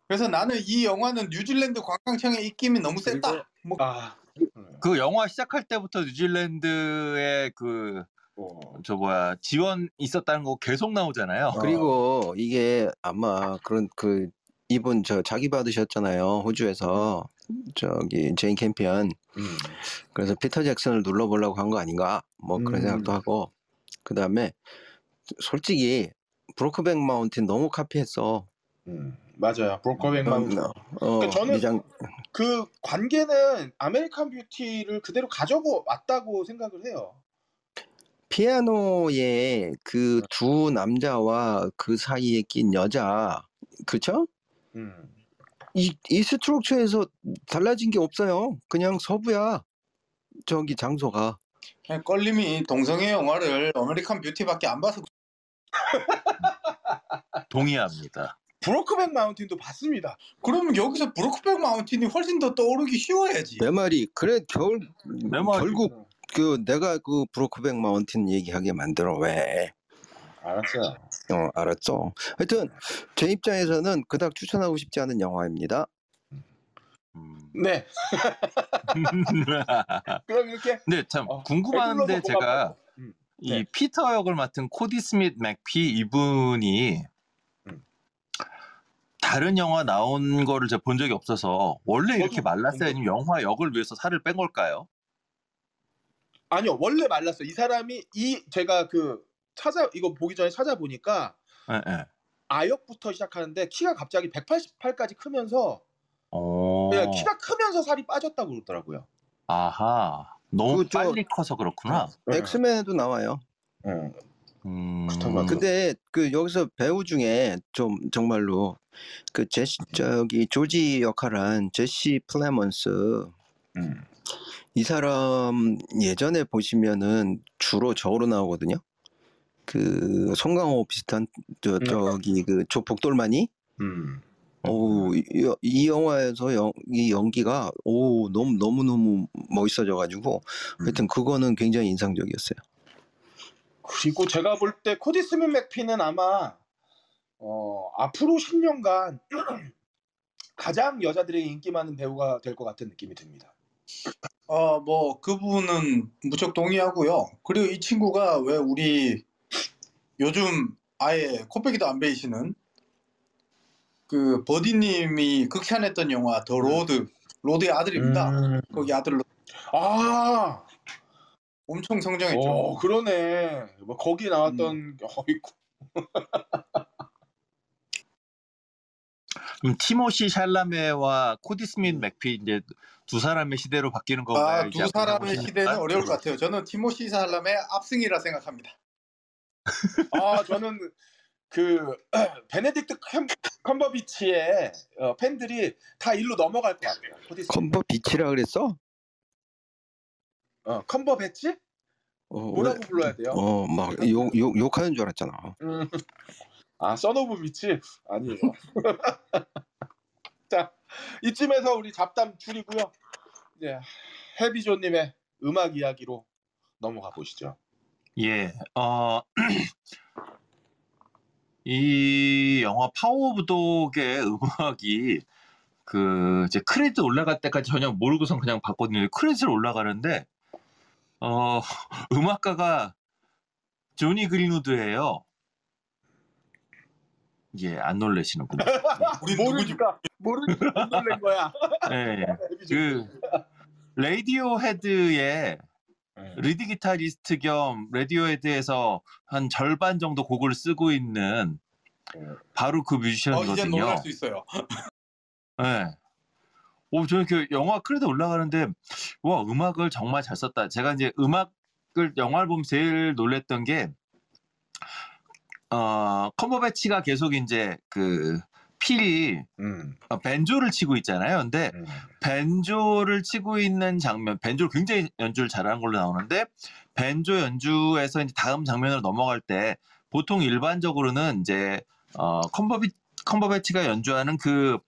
[SPEAKER 2] 그래서 나는 이 영화는 뉴질랜드 관광청의 입김이 너무 셌다. 뭐
[SPEAKER 1] 아.
[SPEAKER 3] 그 영화 시작할 때부터 뉴질랜드의 그 저
[SPEAKER 1] 어.
[SPEAKER 3] 뭐야 지원 있었다는 거 계속 나오잖아요.
[SPEAKER 4] 그리고 이게 아마 그런 그 이분 저 작위 받으셨잖아요 호주에서 저기 제인 캠피언
[SPEAKER 1] 음.
[SPEAKER 4] 그래서 피터 잭슨을 눌러보려고 한 거 아닌가 뭐 그런
[SPEAKER 1] 음.
[SPEAKER 4] 생각도 하고 그 다음에 솔직히 브로크백 마운틴 너무 카피했어
[SPEAKER 1] 음. 맞아요. 브로커백 마운틴.
[SPEAKER 4] 어,
[SPEAKER 1] 그러니까 저는
[SPEAKER 4] 미장
[SPEAKER 1] 그 관계는 아메리칸 뷰티를 그대로 가지고 왔다고 생각을 해요.
[SPEAKER 4] 피아노에 그 두 남자와 그 사이에 낀 여자 그쵸?
[SPEAKER 1] 음.
[SPEAKER 4] 이, 이 structure에서 달라진 게 없어요. 그냥 서부야. 저기 장소가.
[SPEAKER 2] 그냥 껄림이 동성애 영화를 아메리칸 뷰티밖에 안 봐서 (laughs)
[SPEAKER 3] 동의합니다.
[SPEAKER 1] 브로크백 마운틴도 봤습니다.
[SPEAKER 2] 그러면 여기서 브로크백 마운틴이 훨씬 더 떠오르기 쉬워야지.
[SPEAKER 4] 내 말이 그래 겨울
[SPEAKER 3] 내 말이
[SPEAKER 4] 결국 그 내가 그 브로크백 마운틴 얘기하게 만들어 왜?
[SPEAKER 1] 알았어요.
[SPEAKER 4] 어 알았어. 하여튼 제 입장에서는 그닥 추천하고 싶지 않은 영화입니다.
[SPEAKER 3] 음.
[SPEAKER 1] 네. (laughs) 그럼 이렇게
[SPEAKER 3] 근데 참
[SPEAKER 1] 어,
[SPEAKER 3] 궁금한데 제가
[SPEAKER 1] 음.
[SPEAKER 3] 이
[SPEAKER 1] 네.
[SPEAKER 3] 피터 역을 맡은 코디 스밋 맥피 이분이
[SPEAKER 1] 음.
[SPEAKER 3] 다른 영화 나온 거를 제가 본 적이 없어서 원래 이렇게 말랐어요?
[SPEAKER 1] 본
[SPEAKER 3] 아니면 영화 역을 위해서 살을 뺀 걸까요?
[SPEAKER 1] 아니요 원래 말랐어. 이 사람이 이 제가 그 찾아 이거 보기 전에 찾아보니까
[SPEAKER 3] 예, 예.
[SPEAKER 1] 아역부터 시작하는데 키가 갑자기 188까지 크면서
[SPEAKER 3] 어.
[SPEAKER 1] 그냥 키가 크면서 살이 빠졌다고 그러더라고요.
[SPEAKER 3] 아하. 너무
[SPEAKER 4] 그 저-
[SPEAKER 3] 빨리 커서 그렇구나.
[SPEAKER 1] 네.
[SPEAKER 4] 엑스맨에도 나와요.
[SPEAKER 1] 응.
[SPEAKER 3] 음.
[SPEAKER 1] 그렇다고
[SPEAKER 4] 근데 그 여기서 배우 중에 좀 정말로 그 제시 저기 조지 역할한 제시 플레먼스
[SPEAKER 1] 음.
[SPEAKER 4] 이 사람 예전에 보시면은 주로 저로 나오거든요. 그 송강호 비슷한 저
[SPEAKER 1] 음.
[SPEAKER 4] 저기 그 조폭돌만이
[SPEAKER 1] 음.
[SPEAKER 4] 어우 이, 이 영화에서 연, 이 연기가 오 너무 너무 너무 멋있어져 가지고
[SPEAKER 1] 음.
[SPEAKER 4] 하여튼 그거는 굉장히 인상적이었어요.
[SPEAKER 1] 그리고 제가 볼 때 코디 스민 맥피는 아마 어, 앞으로 10년간 (clears throat) 가장 여자들에게 인기 많은 배우가 될 것 같은 느낌이 듭니다.
[SPEAKER 2] 어, 뭐, 그 부분은 무척 동의하고요. 그리고 이 친구가 왜 우리 요즘 아예 코빼기도 안 베이시는 그 버디님이 극찬했던 영화 더 로드, 로드의 아들입니다.
[SPEAKER 1] 음.
[SPEAKER 2] 거기 아들로
[SPEAKER 1] 아,
[SPEAKER 2] 엄청 성장했죠.
[SPEAKER 1] 어, 그러네. 뭐 거기 나왔던 (laughs) 어이구.
[SPEAKER 3] 그럼 티모시 샬라메와 코디 스밋 맥피 이제 두 사람의 시대로 바뀌는 건가요?
[SPEAKER 2] 아, 두 사람의 시대는? 어려울 것 같아요. 저는 티모시 샬라메의 압승이라 생각합니다. (laughs)
[SPEAKER 1] 아 저는 그 (clears throat) 베네딕트 컴, 컴버비치의 어, 팬들이 다 일로 넘어갈 것 같아요. 코디스.
[SPEAKER 4] 컴버 비치라 그랬어?
[SPEAKER 1] 어, 컴버배치?
[SPEAKER 4] 어,
[SPEAKER 1] 뭐라고 불러야 돼요?
[SPEAKER 4] 어, 막 욕 욕 욕하는 줄 알았잖아.
[SPEAKER 1] 음. 아, son of a bitch? 아니에요. (laughs) 자, 이쯤에서 우리 잡담 줄이고요. 이제 해비조님의 음악 이야기로 넘어가 보시죠.
[SPEAKER 3] 예, 어, (clears throat) 이 영화 Power of Dog의 음악이 그 이제 크레딧 올라갈 때까지 전혀 모르고선 그냥 봤거든요. 크레딧 올라가는데 어 (laughs) 음악가가 조니 그린우드예요. 예, 안 놀래시는군요. (laughs)
[SPEAKER 2] 우리?
[SPEAKER 1] 모르니까 모르니까 못 놀란 거야. (laughs)
[SPEAKER 3] 예. 그 Radiohead의
[SPEAKER 1] 음.
[SPEAKER 3] 리드 기타리스트 겸 Radiohead에서 한 절반 정도 곡을 쓰고 있는
[SPEAKER 1] 음.
[SPEAKER 3] 바로 그
[SPEAKER 2] 어, 이제
[SPEAKER 3] 뮤지션이거든요.
[SPEAKER 2] 놀랄 수 있어요. (laughs)
[SPEAKER 3] 네. 오, 저는 그 영화 크레딧 올라가는데 와 음악을 정말 잘 썼다. 제가 이제 음악을 영화를 보면 제일 놀랬던 게 어, 컴버배치가 계속 이제 그 필이
[SPEAKER 1] 음,
[SPEAKER 3] 어, 벤조를 치고 있잖아요. 근데
[SPEAKER 1] 음.
[SPEAKER 3] 벤조를 치고 있는 장면, 벤조를 굉장히 연주를 잘하는 걸로 나오는데 벤조 연주에서 이제 다음 장면으로 넘어갈 때 보통 일반적으로는 이제 어, 컴버비 컴버배치가 연주하는 그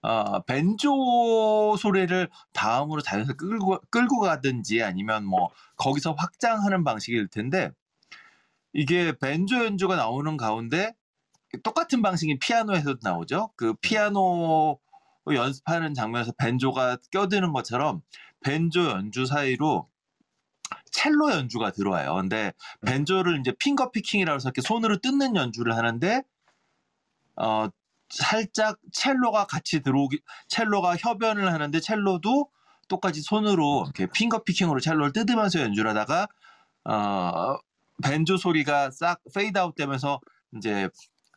[SPEAKER 3] 어, 벤조 소리를 다음으로 자연스럽게 끌고 끌고 가든지 아니면 뭐 거기서 확장하는 방식일 텐데 이게 벤조 연주가 나오는 가운데 똑같은 방식이 피아노에서도 나오죠. 그 피아노 연습하는 장면에서 벤조가 껴드는 것처럼 벤조 연주 사이로 첼로 연주가 들어와요. 근데 벤조를 이제 finger picking이라고 해서 이렇게 손으로 뜯는 연주를 하는데 어 살짝 첼로가 같이 들어오기 첼로가 협연을 하는데 첼로도 똑같이 손으로 이렇게 finger picking으로 첼로를 뜯으면서 연주를 하다가 어 벤조 소리가 싹 페이드 아웃 되면서 이제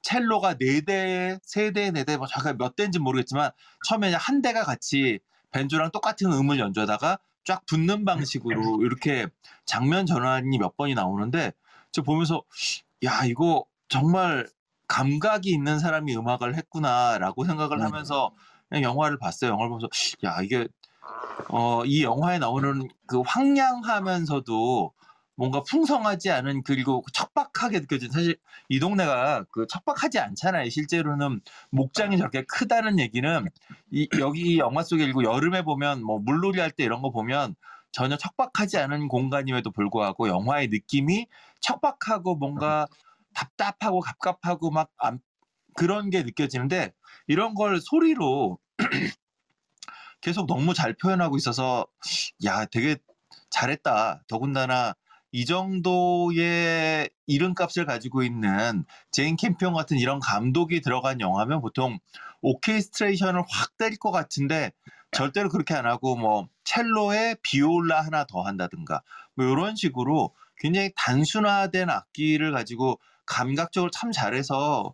[SPEAKER 3] 첼로가 네 대, 세 대, 네 대, 뭐 잠깐 몇 대인지 모르겠지만 처음에 그냥 한 대가 같이 벤조랑 똑같은 음을 연주하다가 쫙 붙는 방식으로 (laughs) 이렇게 장면 전환이 몇 번이 나오는데 저 보면서 야 이거 정말 감각이 있는 사람이 음악을 했구나라고 생각을
[SPEAKER 1] 음.
[SPEAKER 3] 하면서 그냥 영화를 봤어요. 영화를 보면서 야 이게 어, 이 영화에 나오는 그 황량하면서도 뭔가 풍성하지 않은 그리고 척박하게 느껴진 사실 이 동네가 그 척박하지 않잖아요. 실제로는 목장이 저렇게 크다는 얘기는 이 여기 영화 속에 일고 여름에 보면 뭐 물놀이 할 때 이런 거 보면 전혀 척박하지 않은 공간임에도 불구하고 영화의 느낌이 척박하고 뭔가 답답하고 갑갑하고 막 안- 그런 게 느껴지는데 이런 걸 소리로 (clears throat) 계속 너무 잘 표현하고 있어서 야 되게 잘했다. 더군다나 이 정도의 이름값을 가지고 있는 제인 캠피온 같은 이런 감독이 들어간 영화면 보통 오케스트레이션을 확 때릴 것 같은데 절대로 그렇게 안 하고 뭐 첼로에 비올라 하나 더 한다든가 뭐 이런 식으로 굉장히 단순화된 악기를 가지고 감각적으로 참 잘해서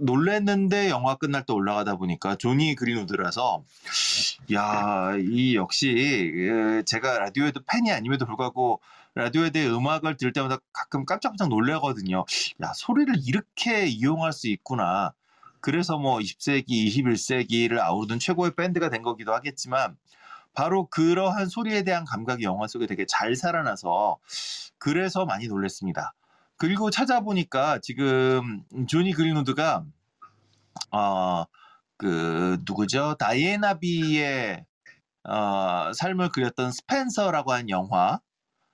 [SPEAKER 3] 놀랬는데 영화 끝날 때 올라가다 보니까 조니 그린우드라서 야, 이 역시 에, 제가 라디오헤드 팬이 아님에도 불구하고 라디오헤드의 음악을 들을 때마다 가끔 깜짝깜짝 놀래거든요. 야, 소리를 이렇게 이용할 수 있구나. 그래서 뭐 20세기, 21세기를 아우르는 최고의 밴드가 된 거기도 하겠지만 바로 그러한 소리에 대한 감각이 영화 속에 되게 잘 살아나서 그래서 많이 놀랬습니다. 그리고 찾아보니까 지금 조니 그린우드가 어, 그 누구죠? 다이애나 비의 어, 삶을 그렸던 스펜서라고 한 영화,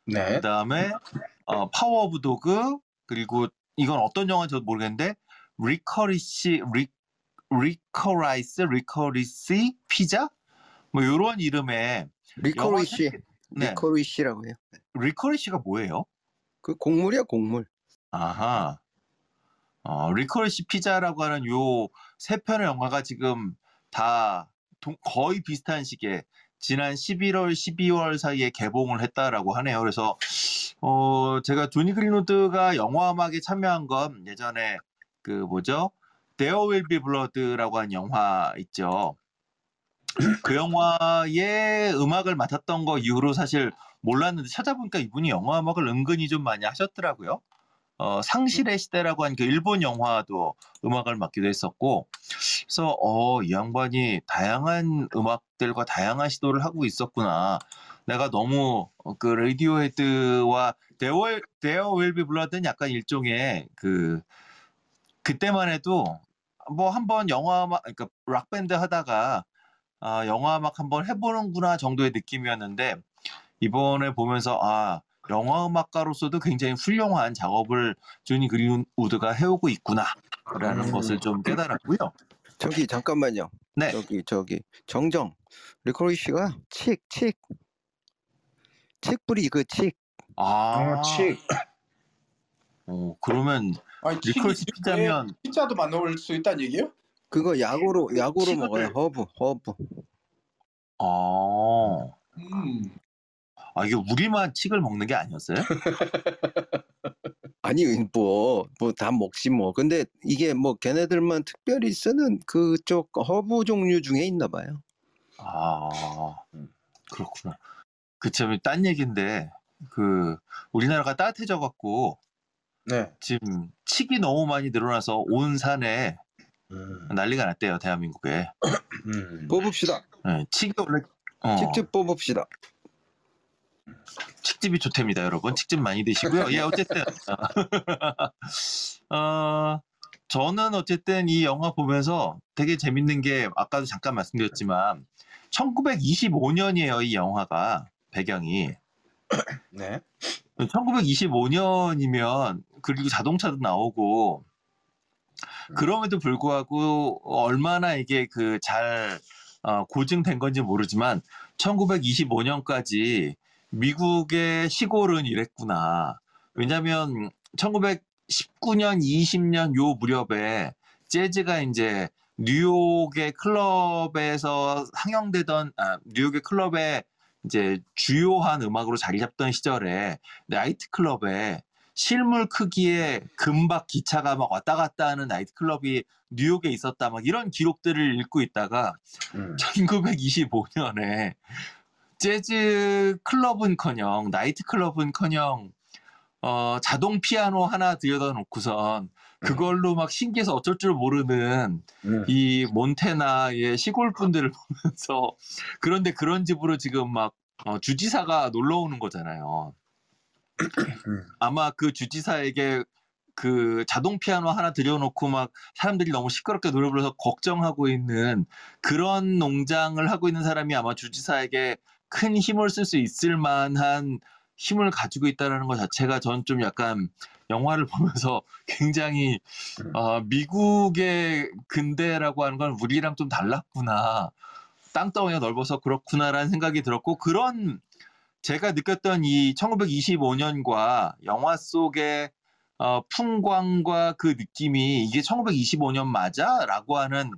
[SPEAKER 1] 네.
[SPEAKER 3] 그다음에 어, Power of Dog 그리고 이건 어떤 영화인지 저도 모르겠는데 Licorice 리 Licorice Licorice Pizza 뭐 이런 이름의
[SPEAKER 4] Licorice,
[SPEAKER 3] 네
[SPEAKER 4] Licorice라고 해요.
[SPEAKER 3] Licorice가 뭐예요?
[SPEAKER 4] 그 곡물이야 곡물.
[SPEAKER 3] 아하. 어, Licorice Pizza라고 하는 요 세 편의 영화가 지금 다 동- 거의 비슷한 시기에 지난 11월, 12월 사이에 개봉을 했다라고 하네요. 그래서 어, 제가 조니 그린우드가 영화 음악에 참여한 건 예전에 그 뭐죠? There Will Be Blood라고 한 영화 있죠. 그 영화의 음악을 맡았던 거 이후로 사실 몰랐는데 찾아보니까 이분이 영화 음악을 은근히 좀 많이 하셨더라고요. 어, 상실의 시대라고 한 그 일본 영화도 음악을 맡기도 했었고, 그래서 어, 이 양반이 다양한 음악들과 다양한 시도를 하고 있었구나. 내가 너무 어, 그 Radiohead와 There There Will Be Blood는 약간 일종의 그 그때만 해도 뭐 한번 영화 음악 그러니까 락 밴드 하다가 아, 영화 음악 한번 해보는구나 정도의 느낌이었는데 이번에 보면서 아 영화 음악가로서도 굉장히 훌륭한 작업을 조니 그린우드가 해오고 있구나라는
[SPEAKER 1] 음.
[SPEAKER 3] 것을 좀 깨달았고요.
[SPEAKER 4] 저기 잠깐만요.
[SPEAKER 3] 네.
[SPEAKER 4] 저기 저기 정정 licorice가 칡 칡. 칡뿌리 그 칡.
[SPEAKER 3] 아,
[SPEAKER 1] 아, 칡.
[SPEAKER 3] 어, 그러면 licorice
[SPEAKER 2] 튀김
[SPEAKER 3] 피자면
[SPEAKER 2] 피자도 만들 수 있다는 얘기예요?
[SPEAKER 4] 그거 약으로 약으로 먹어요. 허브 허브.
[SPEAKER 3] 아,
[SPEAKER 2] 음.
[SPEAKER 3] 아 이게 우리만 칡을 먹는 게 아니었어요? (laughs)
[SPEAKER 4] 아니 뭐뭐다 먹지 뭐. 근데 이게 뭐 걔네들만 특별히 쓰는 그쪽 허브 종류 중에 있나 봐요.
[SPEAKER 3] 아, 그렇구나. 그참 딴 얘기인데 그 우리나라가 따뜻해져 갖고
[SPEAKER 1] 네.
[SPEAKER 3] 지금 칡이 너무 많이 늘어나서 온 산에
[SPEAKER 1] 음.
[SPEAKER 3] 난리가 났대요 대한민국에.
[SPEAKER 1] 음.
[SPEAKER 4] 뽑읍시다.
[SPEAKER 3] 네, 칡이 원래 어,
[SPEAKER 4] 직접 뽑읍시다.
[SPEAKER 3] 칡집이 좋답니다, 여러분. 칡집 많이 드시고요. 예, 어쨌든 (laughs) 어, 저는 어쨌든 이 영화 보면서 되게 재밌는 게 아까도 잠깐 말씀드렸지만 1925년이에요, 이 영화가 배경이. (coughs)
[SPEAKER 1] 네.
[SPEAKER 3] 1925년이면 그리고 자동차도 나오고 그럼에도 불구하고 얼마나 이게 그 잘 고증된 건지 모르지만 1925년까지 미국의 시골은 이랬구나. 왜냐하면 1919년, 20년 요 무렵에 재즈가 이제 뉴욕의 클럽에서 상영되던 아, 뉴욕의 클럽에 이제 주요한 음악으로 자리 잡던 시절에 나이트 클럽에 실물 크기의 금박 기차가 막 왔다 갔다 하는 나이트 클럽이 뉴욕에 있었다 막 이런 기록들을 읽고 있다가
[SPEAKER 1] 음.
[SPEAKER 3] 1925년에 재즈 클럽은커녕 나이트 클럽은커녕 어, 자동 피아노 하나 들여다 놓고선 그걸로 막 신기해서 어쩔 줄 모르는
[SPEAKER 1] 음.
[SPEAKER 3] 이 몬테나의 시골 분들을 (laughs) 보면서 그런데 그런 집으로 지금 막 어, 주지사가 놀러 오는 거잖아요.
[SPEAKER 1] 음.
[SPEAKER 3] 아마 그 주지사에게 그 자동 피아노 하나 들여놓고 막 사람들이 너무 시끄럽게 노래 불러서 걱정하고 있는 그런 농장을 하고 있는 사람이 아마 주지사에게 큰 힘을 쓸 수 있을 만한 힘을 가지고 있다는 것 자체가 전 좀 약간 영화를 (laughs) 보면서 굉장히 어, 미국의 근대라고 하는 건 우리랑 좀 달랐구나. 땅덩이가 넓어서 그렇구나라는 생각이 들었고 그런 제가 느꼈던 이 1925년과 영화 속의 어, 풍광과 그 느낌이 이게 1925년 맞아?라고 하는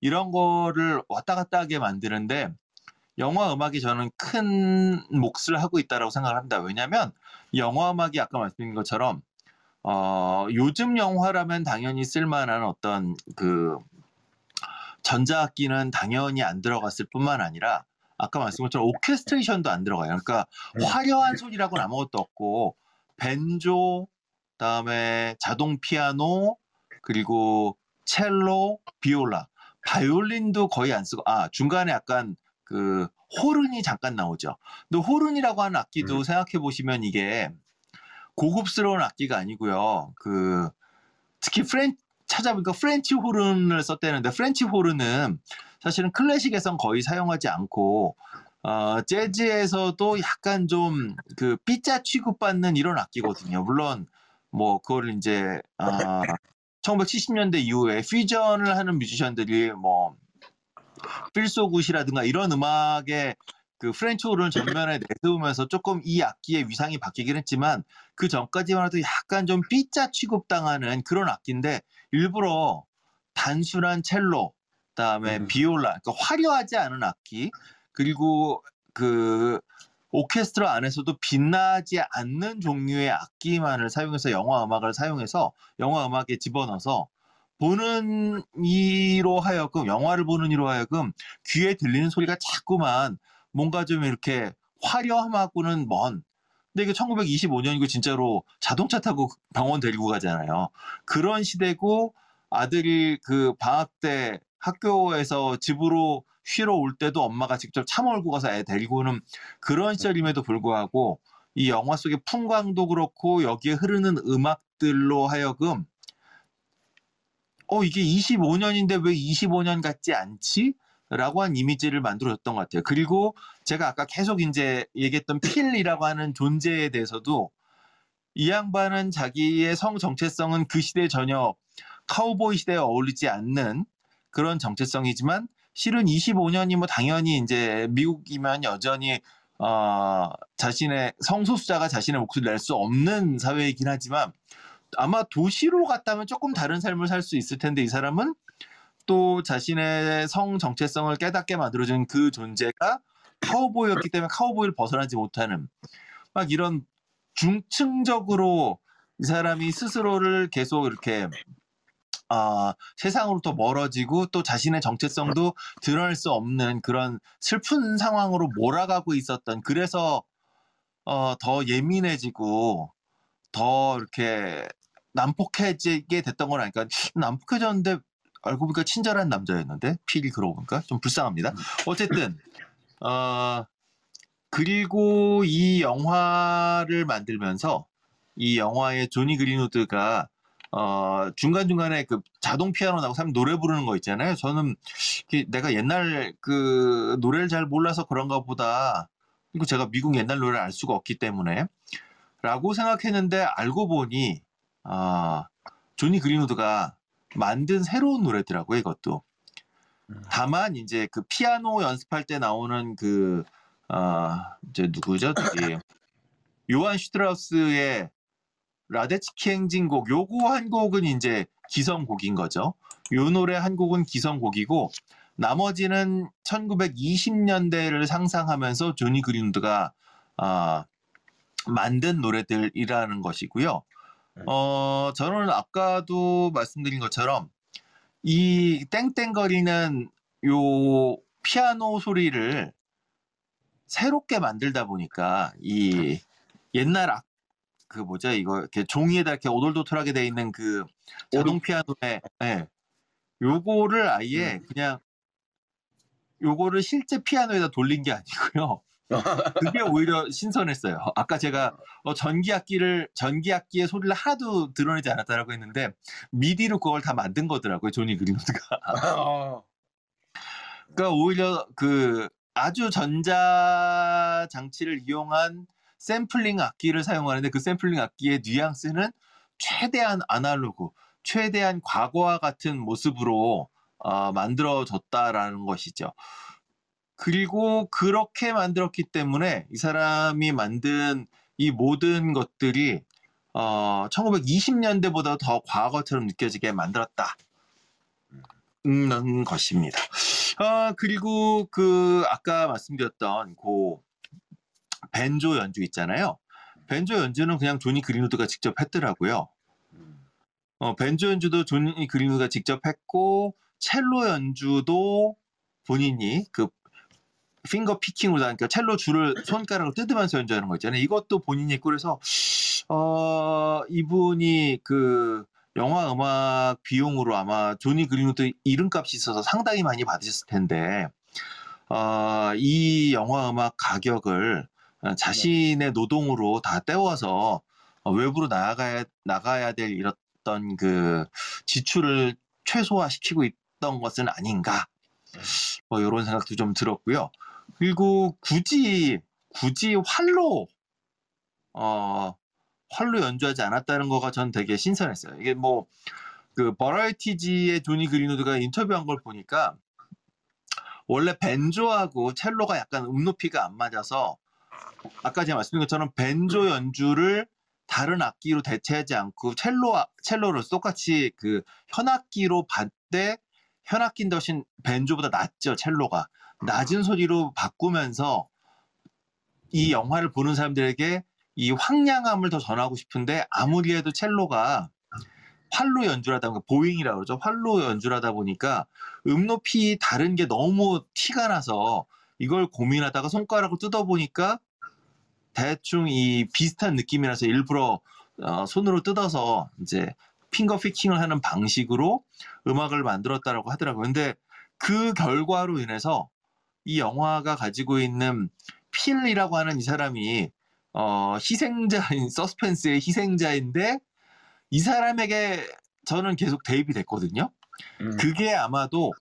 [SPEAKER 3] 이런 거를 왔다 갔다 하게 만드는데 영화 음악이 저는 큰 몫을 하고 있다라고 생각을 합니다. 왜냐하면 영화 음악이 아까 말씀드린 것처럼 어, 요즘 영화라면 당연히 쓸만한 어떤 그 전자악기는 당연히 안 들어갔을 뿐만 아니라 아까 말씀드린 것처럼 오케스트레이션도 안 들어가요. 그러니까
[SPEAKER 1] 음.
[SPEAKER 3] 화려한 소리라고는 아무것도 없고 벤조, 그다음에 자동 피아노, 그리고 첼로, 비올라, 바이올린도 거의 안 쓰고 아 중간에 약간 그 호른이 잠깐 나오죠. 근데 호른이라고 하는 악기도
[SPEAKER 1] 음.
[SPEAKER 3] 생각해 보시면 이게 고급스러운 악기가 아니고요. 그 특히 프렌 찾아보니까 프렌치 호른을 썼다는데 프렌치 호른은 사실은 클래식에선 거의 사용하지 않고 어, 재즈에서도 약간 좀 그 삐짜 취급받는 이런 악기거든요. 물론 뭐 그걸 이제 아, 1970년대 이후에 퓨전을 하는 뮤지션들이 뭐 Feels So Good이라든가 이런 음악에 그 프렌치 호른을 전면에 내세우면서 조금 이 악기의 위상이 바뀌긴 했지만 그 전까지만 해도 약간 좀 삐짜 취급당하는 그런 악기인데 일부러 단순한 첼로, 그다음에
[SPEAKER 1] 음.
[SPEAKER 3] 비올라, 그러니까 화려하지 않은 악기 그리고 그 오케스트라 안에서도 빛나지 않는 종류의 악기만을 사용해서 영화 음악을 사용해서 영화 음악에 집어넣어서 보는 이로 하여금 영화를 보는 이로 하여금 귀에 들리는 소리가 자꾸만 뭔가 좀 이렇게 화려함하고는 먼 근데 이게 1925년이고 진짜로 자동차 타고 병원 데리고 가잖아요. 그런 시대고 아들이 그 방학 때 학교에서 집으로 쉬러 올 때도 엄마가 직접 차 몰고 가서 애 데리고 오는 그런 시절임에도 불구하고 이 영화 속의 풍광도 그렇고 여기에 흐르는 음악들로 하여금 어 이게 25년인데 왜 25년 같지 않지? 라고 한 이미지를 만들어줬던 것 같아요. 그리고 제가 아까 계속 이제 얘기했던 필이라고 하는 존재에 대해서도 이 양반은 자기의 성 정체성은 그 시대에 전혀 카우보이 시대에 어울리지 않는 그런 정체성이지만 실은 25년이 뭐 당연히 이제 미국이면 여전히 어, 자신의 성소수자가 자신의 목소리를 낼 수 없는 사회이긴 하지만 아마 도시로 갔다면 조금 다른 삶을 살 수 있을 텐데 이 사람은 또 자신의 성 정체성을 깨닫게 만들어준 그 존재가 카우보이였기 때문에 카우보이를 벗어나지 못하는 막 이런 중층적으로 이 사람이 스스로를 계속 이렇게 아, 세상으로부터 멀어지고 또 자신의 정체성도 드러낼 수 없는 그런 슬픈 상황으로 몰아가고 있었던 그래서 어, 더 예민해지고 더 이렇게 난폭해지게 됐던 건 아닐까. 난폭해졌는데 알고 보니까 친절한 남자였는데 필이 그러고 보니까 좀 불쌍합니다. 어쨌든 어, 그리고 이 영화를 만들면서 이 영화의 조니 그린우드가 어, 중간중간에 그 자동 피아노 나고 사람 노래 부르는 거 있잖아요. 저는 내가 옛날 그 노래를 잘 몰라서 그런가 보다. 그리고 제가 미국 옛날 노래를 알 수가 없기 때문에 라고 생각했는데 알고 보니 아, 조니 그린우드가 만든 새로운 노래더라고요, 이것도. 다만 이제 그 피아노 연습할 때 나오는 그 아, 이제 누구죠? 저기 (coughs) 요한 슈트라우스의 라데츠키 행진곡 요거 한 곡은 이제 기성곡인 거죠. 요 노래 한 곡은 기성곡이고 나머지는 1920년대를 상상하면서 조니 그린우드가 아, 만든 노래들이라는 것이고요. 어, 저는 아까도 말씀드린 것처럼 이 땡땡거리는 요 피아노 소리를 새롭게 만들다 보니까 이 옛날 악, 그 뭐죠 이거 이렇게 종이에다 이렇게 오돌도돌하게 돼 있는 그 자동 피아노에 예. 요거를 아예 그냥 요거를 실제 피아노에다 돌린 게 아니고요. 그게 오히려 신선했어요. 아까 제가 어, 전기 악기를 전기 악기의 소리를 하나도 드러내지 않았다라고 했는데 미디로 그걸 다 만든 거더라고요. 조니 그린우드가.
[SPEAKER 1] 아, (laughs)
[SPEAKER 3] 그러니까 오히려 그 아주 전자 장치를 이용한 샘플링 악기를 사용하는데 그 샘플링 악기의 뉘앙스는 최대한 아날로그, 최대한 과거와 같은 모습으로 어, 만들어졌다라는 것이죠. 그리고 그렇게 만들었기 때문에 이 사람이 만든 이 모든 것들이 어, 1920년대보다 더 과거처럼 느껴지게 만들었다. 는 것입니다. 아, 그리고 그 아까 말씀드렸던 그 벤조 연주 있잖아요. 벤조 연주는 그냥 조니 그린우드가 직접 했더라고요. 어, 벤조 연주도 조니 그린우드가 직접 했고 첼로 연주도 본인이 그 핑거 피킹으로 그러니까 첼로 줄을 손가락을 뜯으면서 연주하는 거 있잖아요. 이것도 본인이 했고 그래서 어 이분이 그 영화 음악 비용으로 아마 조니 그린우드 이름값이 있어서 상당히 많이 받으셨을 텐데 어, 이 영화 음악 가격을 어, 자신의 노동으로 다 떼워서 어, 외부로 나가야 나가야 될 이랬던 그 지출을 최소화시키고 있던 것은 아닌가 뭐 이런 생각도 좀 들었고요. 그리고 굳이 굳이 활로 어 활로 연주하지 않았다는 거가 전 되게 신선했어요. 이게 뭐 그 버라이티지의 조니 그린우드가 인터뷰한 걸 보니까 원래 벤조하고 첼로가 약간 음높이가 안 맞아서 아까 제가 말씀드린 것처럼 벤조 연주를 다른 악기로 대체하지 않고 첼로 첼로를 똑같이 그 현악기로 받되 현악기인 대신 벤조보다 낮죠 첼로가 낮은 소리로 바꾸면서 이 영화를 보는 사람들에게 이 황량함을 더 전하고 싶은데 아무리 해도 첼로가 활로 연주하다 보니까 bowing이라고 그러죠. 활로 연주하다 보니까 음 높이 다른 게 너무 티가 나서 이걸 고민하다가 손가락을 뜯어보니까 대충 이 비슷한 느낌이라서 일부러 어, 손으로 뜯어서 이제 핑거 피킹을 하는 방식으로 음악을 만들었다라고 하더라고요. 근데 그 결과로 인해서 이 영화가 가지고 있는 필이라고 하는 이 사람이 어, 희생자인 서스펜스의 희생자인데 이 사람에게 저는 계속 대입이 됐거든요.
[SPEAKER 1] 음.
[SPEAKER 3] 그게 아마도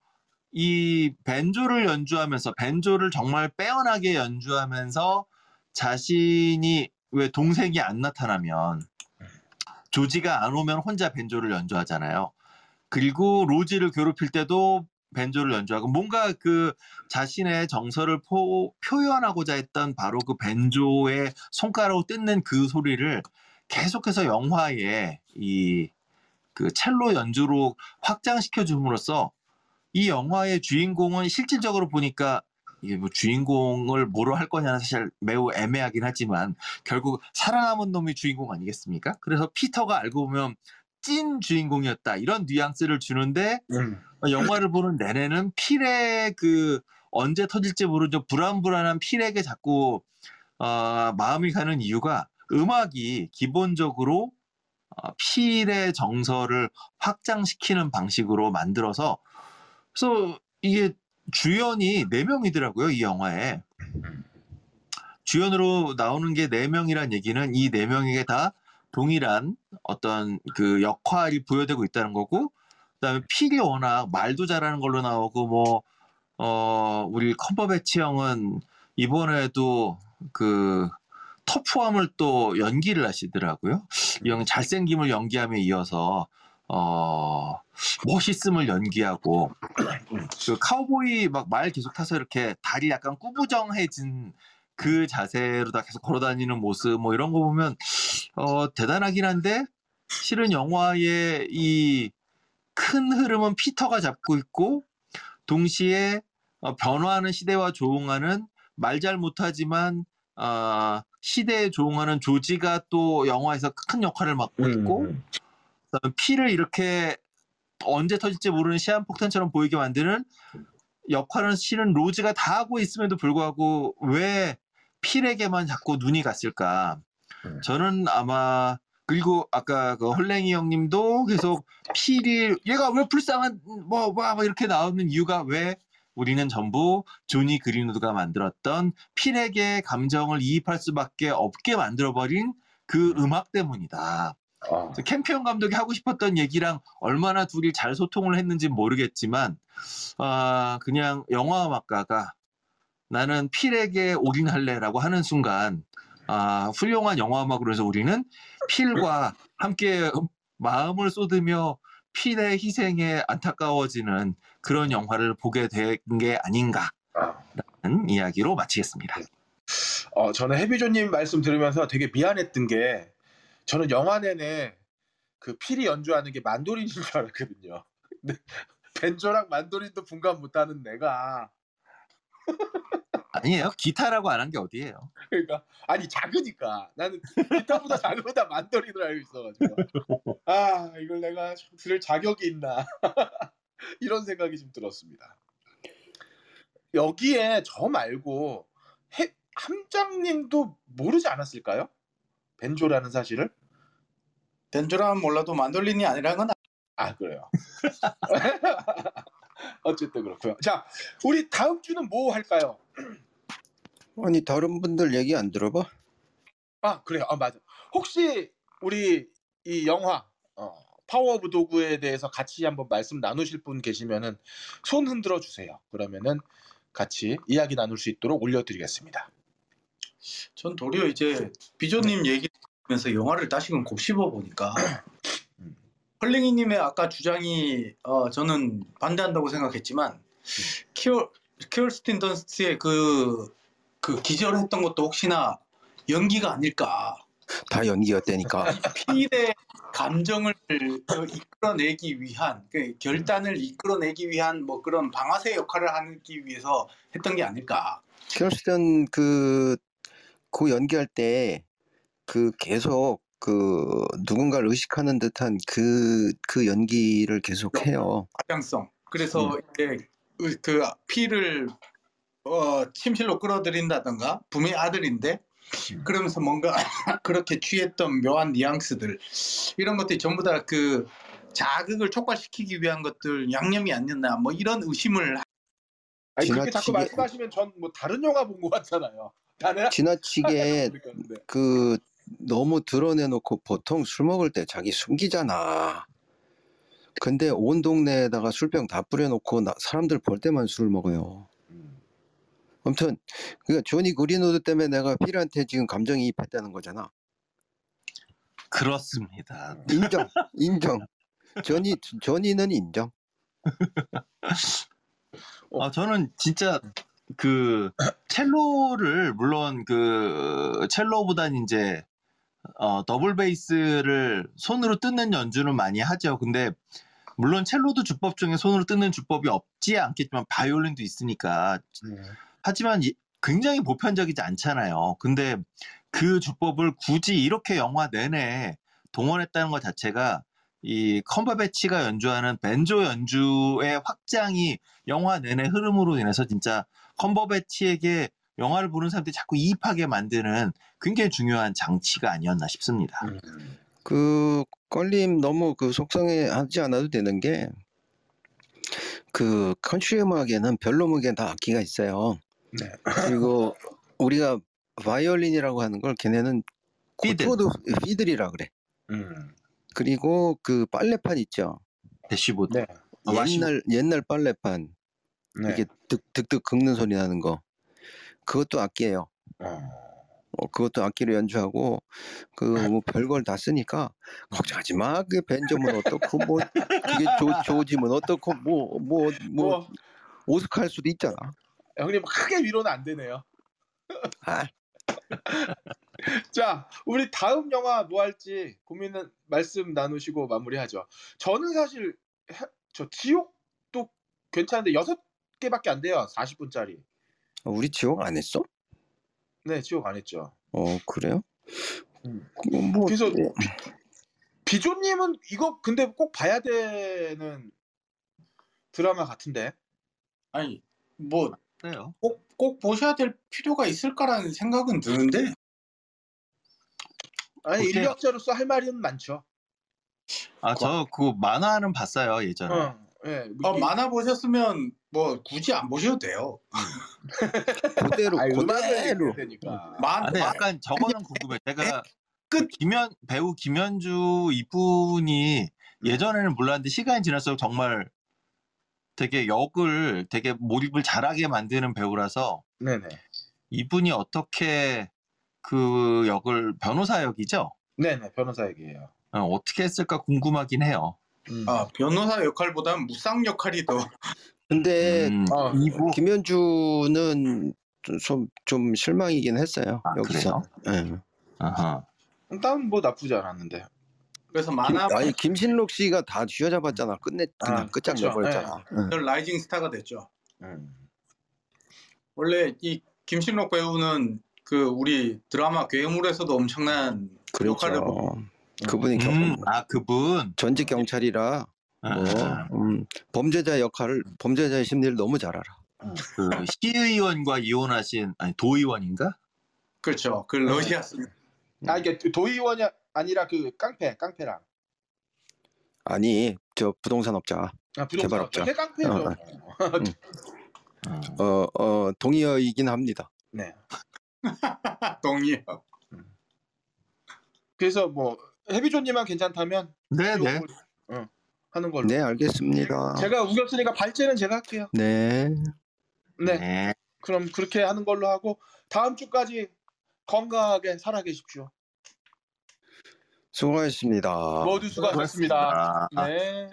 [SPEAKER 3] 이 벤조를 연주하면서 벤조를 정말 빼어나게 연주하면서 자신이 왜 동생이 안 나타나면 조지가 안 오면 혼자 벤조를 연주하잖아요. 그리고 로지를 괴롭힐 때도 벤조를 연주하고 뭔가 그 자신의 정서를 포- 표현하고자 했던 바로 그 벤조의 손가락으로 뜯는 그 소리를 계속해서 영화에 이 그 첼로 연주로 확장시켜 줌으로써 이 영화의 주인공은 실질적으로 보니까 이게 뭐 주인공을 뭐로 할 거냐는 사실 매우 애매하긴 하지만 결국 살아남은 놈이 주인공 아니겠습니까? 그래서 피터가 알고 보면 찐 주인공이었다 이런 뉘앙스를 주는데
[SPEAKER 1] 음.
[SPEAKER 3] 영화를 보는 내내는 필의 그 언제 터질지 모르죠 불안불안한 필에게 자꾸 어, 마음이 가는 이유가 음악이 기본적으로 어, 필의 정서를 확장시키는 방식으로 만들어서 그래서 이게 주연이 네 명이더라고요 이 영화에 주연으로 나오는 게 네 명이란 얘기는 이 네 명에게 다 동일한 어떤 그 역할이 부여되고 있다는 거고 그다음에 필이 워낙 말도 잘하는 걸로 나오고 뭐 어 우리 컴버배치 형은 이번에도 그 터프함을 또 연기를 하시더라고요. 이 형은 잘생김을 연기함에 이어서 어 멋있음을 연기하고 (clears throat) 그 카우보이 막 말 계속 타서 이렇게 다리 약간 꾸부정해진 그 자세로 다 계속 걸어다니는 모습 뭐 이런 거 보면 어 대단하긴 한데 실은 영화의 이 큰 흐름은 피터가 잡고 있고 동시에 어, 변화하는 시대와 조응하는 말 잘 못하지만 어, 시대에 조응하는 조지가 또 영화에서 큰 역할을 맡고 있고
[SPEAKER 1] 음.
[SPEAKER 3] 피를 이렇게 언제 터질지 모르는 시한폭탄처럼 보이게 만드는 역할은 실은 로즈가 다 하고 있음에도 불구하고 왜 필에게만 자꾸 눈이 갔을까?
[SPEAKER 1] 음.
[SPEAKER 3] 저는 아마 그리고 아까 그 헐랭이 형님도 계속 필이 얘가 왜 불쌍한 뭐, 뭐, 뭐 이렇게 나오는 이유가 왜 우리는 전부 조니 그린우드가 만들었던 필에게 감정을 이입할 수밖에 없게 만들어버린 그 음악 때문이다.
[SPEAKER 1] 아,
[SPEAKER 3] 캠피언 감독이 하고 싶었던 얘기랑 얼마나 둘이 잘 소통을 했는지 모르겠지만 아 그냥 영화 음악가가 나는 필에게 올인할래라고 하는 순간 아 훌륭한 영화 음악으로 해서 우리는 필과 함께 마음을 쏟으며 필의 희생에 안타까워지는 그런 영화를 보게 된 게 아닌가라는
[SPEAKER 1] 아.
[SPEAKER 3] 이야기로 마치겠습니다.
[SPEAKER 1] 어, 저는 해비조님 말씀 들으면서 되게 미안했던 게 저는 영화 내내 그 필이 연주하는 게 만도린인 줄 알았거든요. 근데 (laughs) 벤조랑 만도린도 분간 못하는 내가
[SPEAKER 3] 아니에요 기타라고 안 한 게 어디예요?
[SPEAKER 1] 그러니까 아니 작으니까 나는 기타보다 (laughs) 작으다 만도린을 알고 있어가지고 아 이걸 내가 들을 자격이 있나 (laughs) 이런 생각이 좀 들었습니다. 여기에 저 말고 해, 함장님도 모르지 않았을까요? 벤조라는 사실을?
[SPEAKER 2] 벤조라면 몰라도 만돌린이 아니라는 건
[SPEAKER 1] 아 그래요. (laughs) 어쨌든 그렇고요. 자 우리 다음 주는 뭐 할까요?
[SPEAKER 4] 아니 다른 분들 얘기 안 들어봐?
[SPEAKER 1] 아 그래요. 아 맞아. 혹시 우리 이 영화 어, 파워 오브 도그에 대해서 같이 한번 말씀 나누실 분 계시면은 손 흔들어 주세요. 그러면은 같이 이야기 나눌 수 있도록 올려드리겠습니다.
[SPEAKER 2] 전 도리어 이제 비조님 얘기 하면서 영화를 다시금 곱씹어 보니까 (clears throat)
[SPEAKER 1] 음.
[SPEAKER 2] 헐랭이님의 아까 주장이 어, 저는 반대한다고 생각했지만 키어 키얼스틴 던스트의 그, 그 기절했던 것도 혹시나 연기가 아닐까
[SPEAKER 4] 다 연기였다니까.
[SPEAKER 2] 필의 감정을 어, 이끌어내기 위한 그 결단을 이끌어내기 위한 뭐 그런 방아쇠 역할을 하기 위해서 했던 게 아닐까
[SPEAKER 4] 킬스턴 그, 그 연기할 때 그 계속 그 누군가를 의식하는 듯한 그, 그 연기를 계속 해요.
[SPEAKER 2] 방향성. 그래서 이제 그- 그 피를 어, 침실로 끌어들인다던가 분명히 아들인데 그러면서 뭔가 (laughs) 그렇게 취했던 묘한 뉘앙스들 이런 것들이 전부 다 그 자극을 촉발시키기 위한 것들 양념이 아니었나 뭐 이런 의심을
[SPEAKER 1] 아니 그렇게
[SPEAKER 4] 지나치게-
[SPEAKER 1] 자꾸 말씀하시면 전 뭐 다른 영화 본 것 같잖아요. (laughs)
[SPEAKER 4] 지나치게. (laughs) 그 너무 드러내놓고 보통 술 먹을 때 자기 숨기잖아. 근데 온 동네에다가 술병 다 뿌려놓고 나- 사람들 볼 때만 술을 먹어요.
[SPEAKER 1] 음.
[SPEAKER 4] 아무튼 그러니까 조니 그린우드 때문에 내가 필한테 지금 감정이입했다는 거잖아.
[SPEAKER 3] 그렇습니다.
[SPEAKER 4] 인정, (laughs) 인정. 조니 조니는 인정.
[SPEAKER 3] 아, 저는 진짜 그 첼로를 물론 그 첼로보단 이제 어, 더블 베이스를 손으로 뜯는 연주는 많이 하죠. 근데 물론 첼로도 주법 중에 손으로 뜯는 주법이 없지 않겠지만 바이올린도 있으니까 하지만 이- 굉장히 보편적이지 않잖아요. 근데 그 주법을 굳이 이렇게 영화 내내 동원했다는 것 자체가 이 컴버배치가 연주하는 밴조 연주의 확장이 영화 내내 흐름으로 인해서 진짜 컴버배치에게 영화를 보는 사람들이 자꾸 이입하게 만드는 굉장히 중요한 장치가 아니었나 싶습니다.
[SPEAKER 1] 음.
[SPEAKER 4] 그 껄림 너무 그 속상해하지 않아도 되는 게 그 컨트리 음악에는 별로 음악에 다 악기가 있어요.
[SPEAKER 1] 네.
[SPEAKER 4] 그리고 우리가 바이올린이라고 하는 걸 걔네는. 코드 피들이라 그래.
[SPEAKER 1] 음.
[SPEAKER 4] 그리고 그 빨래판 있죠.
[SPEAKER 3] 대시보드.
[SPEAKER 1] 네.
[SPEAKER 3] 아,
[SPEAKER 4] 옛날 옛날 빨래판
[SPEAKER 1] 네.
[SPEAKER 4] 이게 득득득 긁는 소리 나는 거. 그것도 악기예요.
[SPEAKER 1] 어.
[SPEAKER 4] 어, 그것도 악기로 연주하고 그 뭐 별걸 다 쓰니까 걱정하지 마. 그 벤저면 어떻고 뭐 그게 조, 조지면 어떻고 뭐뭐 뭐
[SPEAKER 1] 뭐
[SPEAKER 4] 오스카 할 수도 있잖아.
[SPEAKER 1] 형님 크게 위로는 안 되네요.
[SPEAKER 4] 아, (laughs)
[SPEAKER 1] 자, 우리 다음 영화 뭐 할지 고민은 말씀 나누시고 마무리하죠. 저는 사실 해- 저 지옥도 괜찮은데 여섯 개밖에 안 돼요. 40분짜리.
[SPEAKER 4] 우리 지옥 안 했어?
[SPEAKER 1] 네, 지옥 안 했죠.
[SPEAKER 4] 어 그래요?
[SPEAKER 1] 음.
[SPEAKER 4] 그뭐
[SPEAKER 1] 그래서
[SPEAKER 4] 뭐,
[SPEAKER 1] 비 조님은 이거 근데 꼭 봐야 되는 드라마 같은데.
[SPEAKER 2] 아니 뭐
[SPEAKER 3] 그래요.
[SPEAKER 2] 꼭, 꼭 보셔야 될 필요가 있을까라는 생각은 드는데
[SPEAKER 1] 아니
[SPEAKER 3] 오케이.
[SPEAKER 1] 인력자로서 할 말은 많죠.
[SPEAKER 3] 아, 저 그 만화는 봤어요, 예전에.
[SPEAKER 1] 어, 예.
[SPEAKER 2] 어,
[SPEAKER 1] 이-
[SPEAKER 2] 만화 보셨으면 뭐 굳이 안 보셔도 돼요. (laughs)
[SPEAKER 4] 그대로
[SPEAKER 1] 아니, 음악을
[SPEAKER 4] 그대로
[SPEAKER 1] 얘기해야 되니까.
[SPEAKER 2] 만,
[SPEAKER 3] 아, 근데
[SPEAKER 2] 만-
[SPEAKER 3] 약간 저거는 (laughs) 궁금해. 제가
[SPEAKER 2] 끝.
[SPEAKER 3] 김현 배우 김현주 이분이 예전에는 몰랐는데 시간이 지날수록 정말 되게 역을 되게 몰입을 잘하게 만드는 배우라서
[SPEAKER 1] 네네.
[SPEAKER 3] 이분이 어떻게 그 역을 변호사 역이죠?
[SPEAKER 1] 네네 변호사 얘기예요.
[SPEAKER 3] 어, 어떻게 했을까 궁금하긴 해요.
[SPEAKER 1] 음.
[SPEAKER 2] 아, 변호사 역할보다는 무쌍 역할이 더
[SPEAKER 4] 근데
[SPEAKER 3] 음,
[SPEAKER 1] 어,
[SPEAKER 3] 이분
[SPEAKER 4] 김현주는 좀, 좀 실망이긴 했어요
[SPEAKER 3] 아,
[SPEAKER 4] 여기서. 예.
[SPEAKER 3] 아하.
[SPEAKER 1] 일단 뭐 나쁘지 않았는데.
[SPEAKER 2] 그래서
[SPEAKER 4] 김,
[SPEAKER 2] 만화
[SPEAKER 4] 아니 김신록 씨가 다 쥐어잡았잖아. 끝내 그냥
[SPEAKER 1] 아,
[SPEAKER 4] 끝장
[SPEAKER 1] 그쵸.
[SPEAKER 4] 내버렸잖아. 응.
[SPEAKER 2] 라이징 스타가 됐죠.
[SPEAKER 1] 음.
[SPEAKER 2] 원래 이 김신록 배우는 그 우리 드라마 괴물에서도 엄청난 역할을 뭐
[SPEAKER 4] 그렇죠. 그분이 경,
[SPEAKER 3] 음, 아 그분.
[SPEAKER 4] 전직 경찰이라 뭐
[SPEAKER 3] 아,
[SPEAKER 4] 음, 범죄자 역할을 범죄자의 심리를 너무 잘 알아.
[SPEAKER 3] 그 시의원과 이혼하신 아니 도의원인가?
[SPEAKER 2] 그렇죠. 그 러시아 쓰
[SPEAKER 1] 아 이게 도의원이 아니라 그 깡패 깡패랑.
[SPEAKER 4] 아니 저 부동산 업자
[SPEAKER 1] 아, 부동산
[SPEAKER 4] 개발업자.
[SPEAKER 1] 걔 깡패죠.
[SPEAKER 4] 어,
[SPEAKER 3] 음.
[SPEAKER 4] 어, 어 동의어이긴 합니다.
[SPEAKER 1] 네. (laughs)
[SPEAKER 2] 동의요.
[SPEAKER 1] 그래서 뭐 해비조님만 괜찮다면
[SPEAKER 3] 네네.
[SPEAKER 1] 지옥을, 어, 하는 걸로.
[SPEAKER 4] 네 알겠습니다.
[SPEAKER 1] 제가 우겼으니까 발제는 제가 할게요.
[SPEAKER 4] 네.
[SPEAKER 1] 네.
[SPEAKER 3] 네.
[SPEAKER 1] 그럼 그렇게 하는 걸로 하고 다음 주까지 건강하게 살아계십시오.
[SPEAKER 4] 수고하셨습니다.
[SPEAKER 1] 모두 수고하셨습니다.
[SPEAKER 3] 수고하셨습니다.
[SPEAKER 1] 네.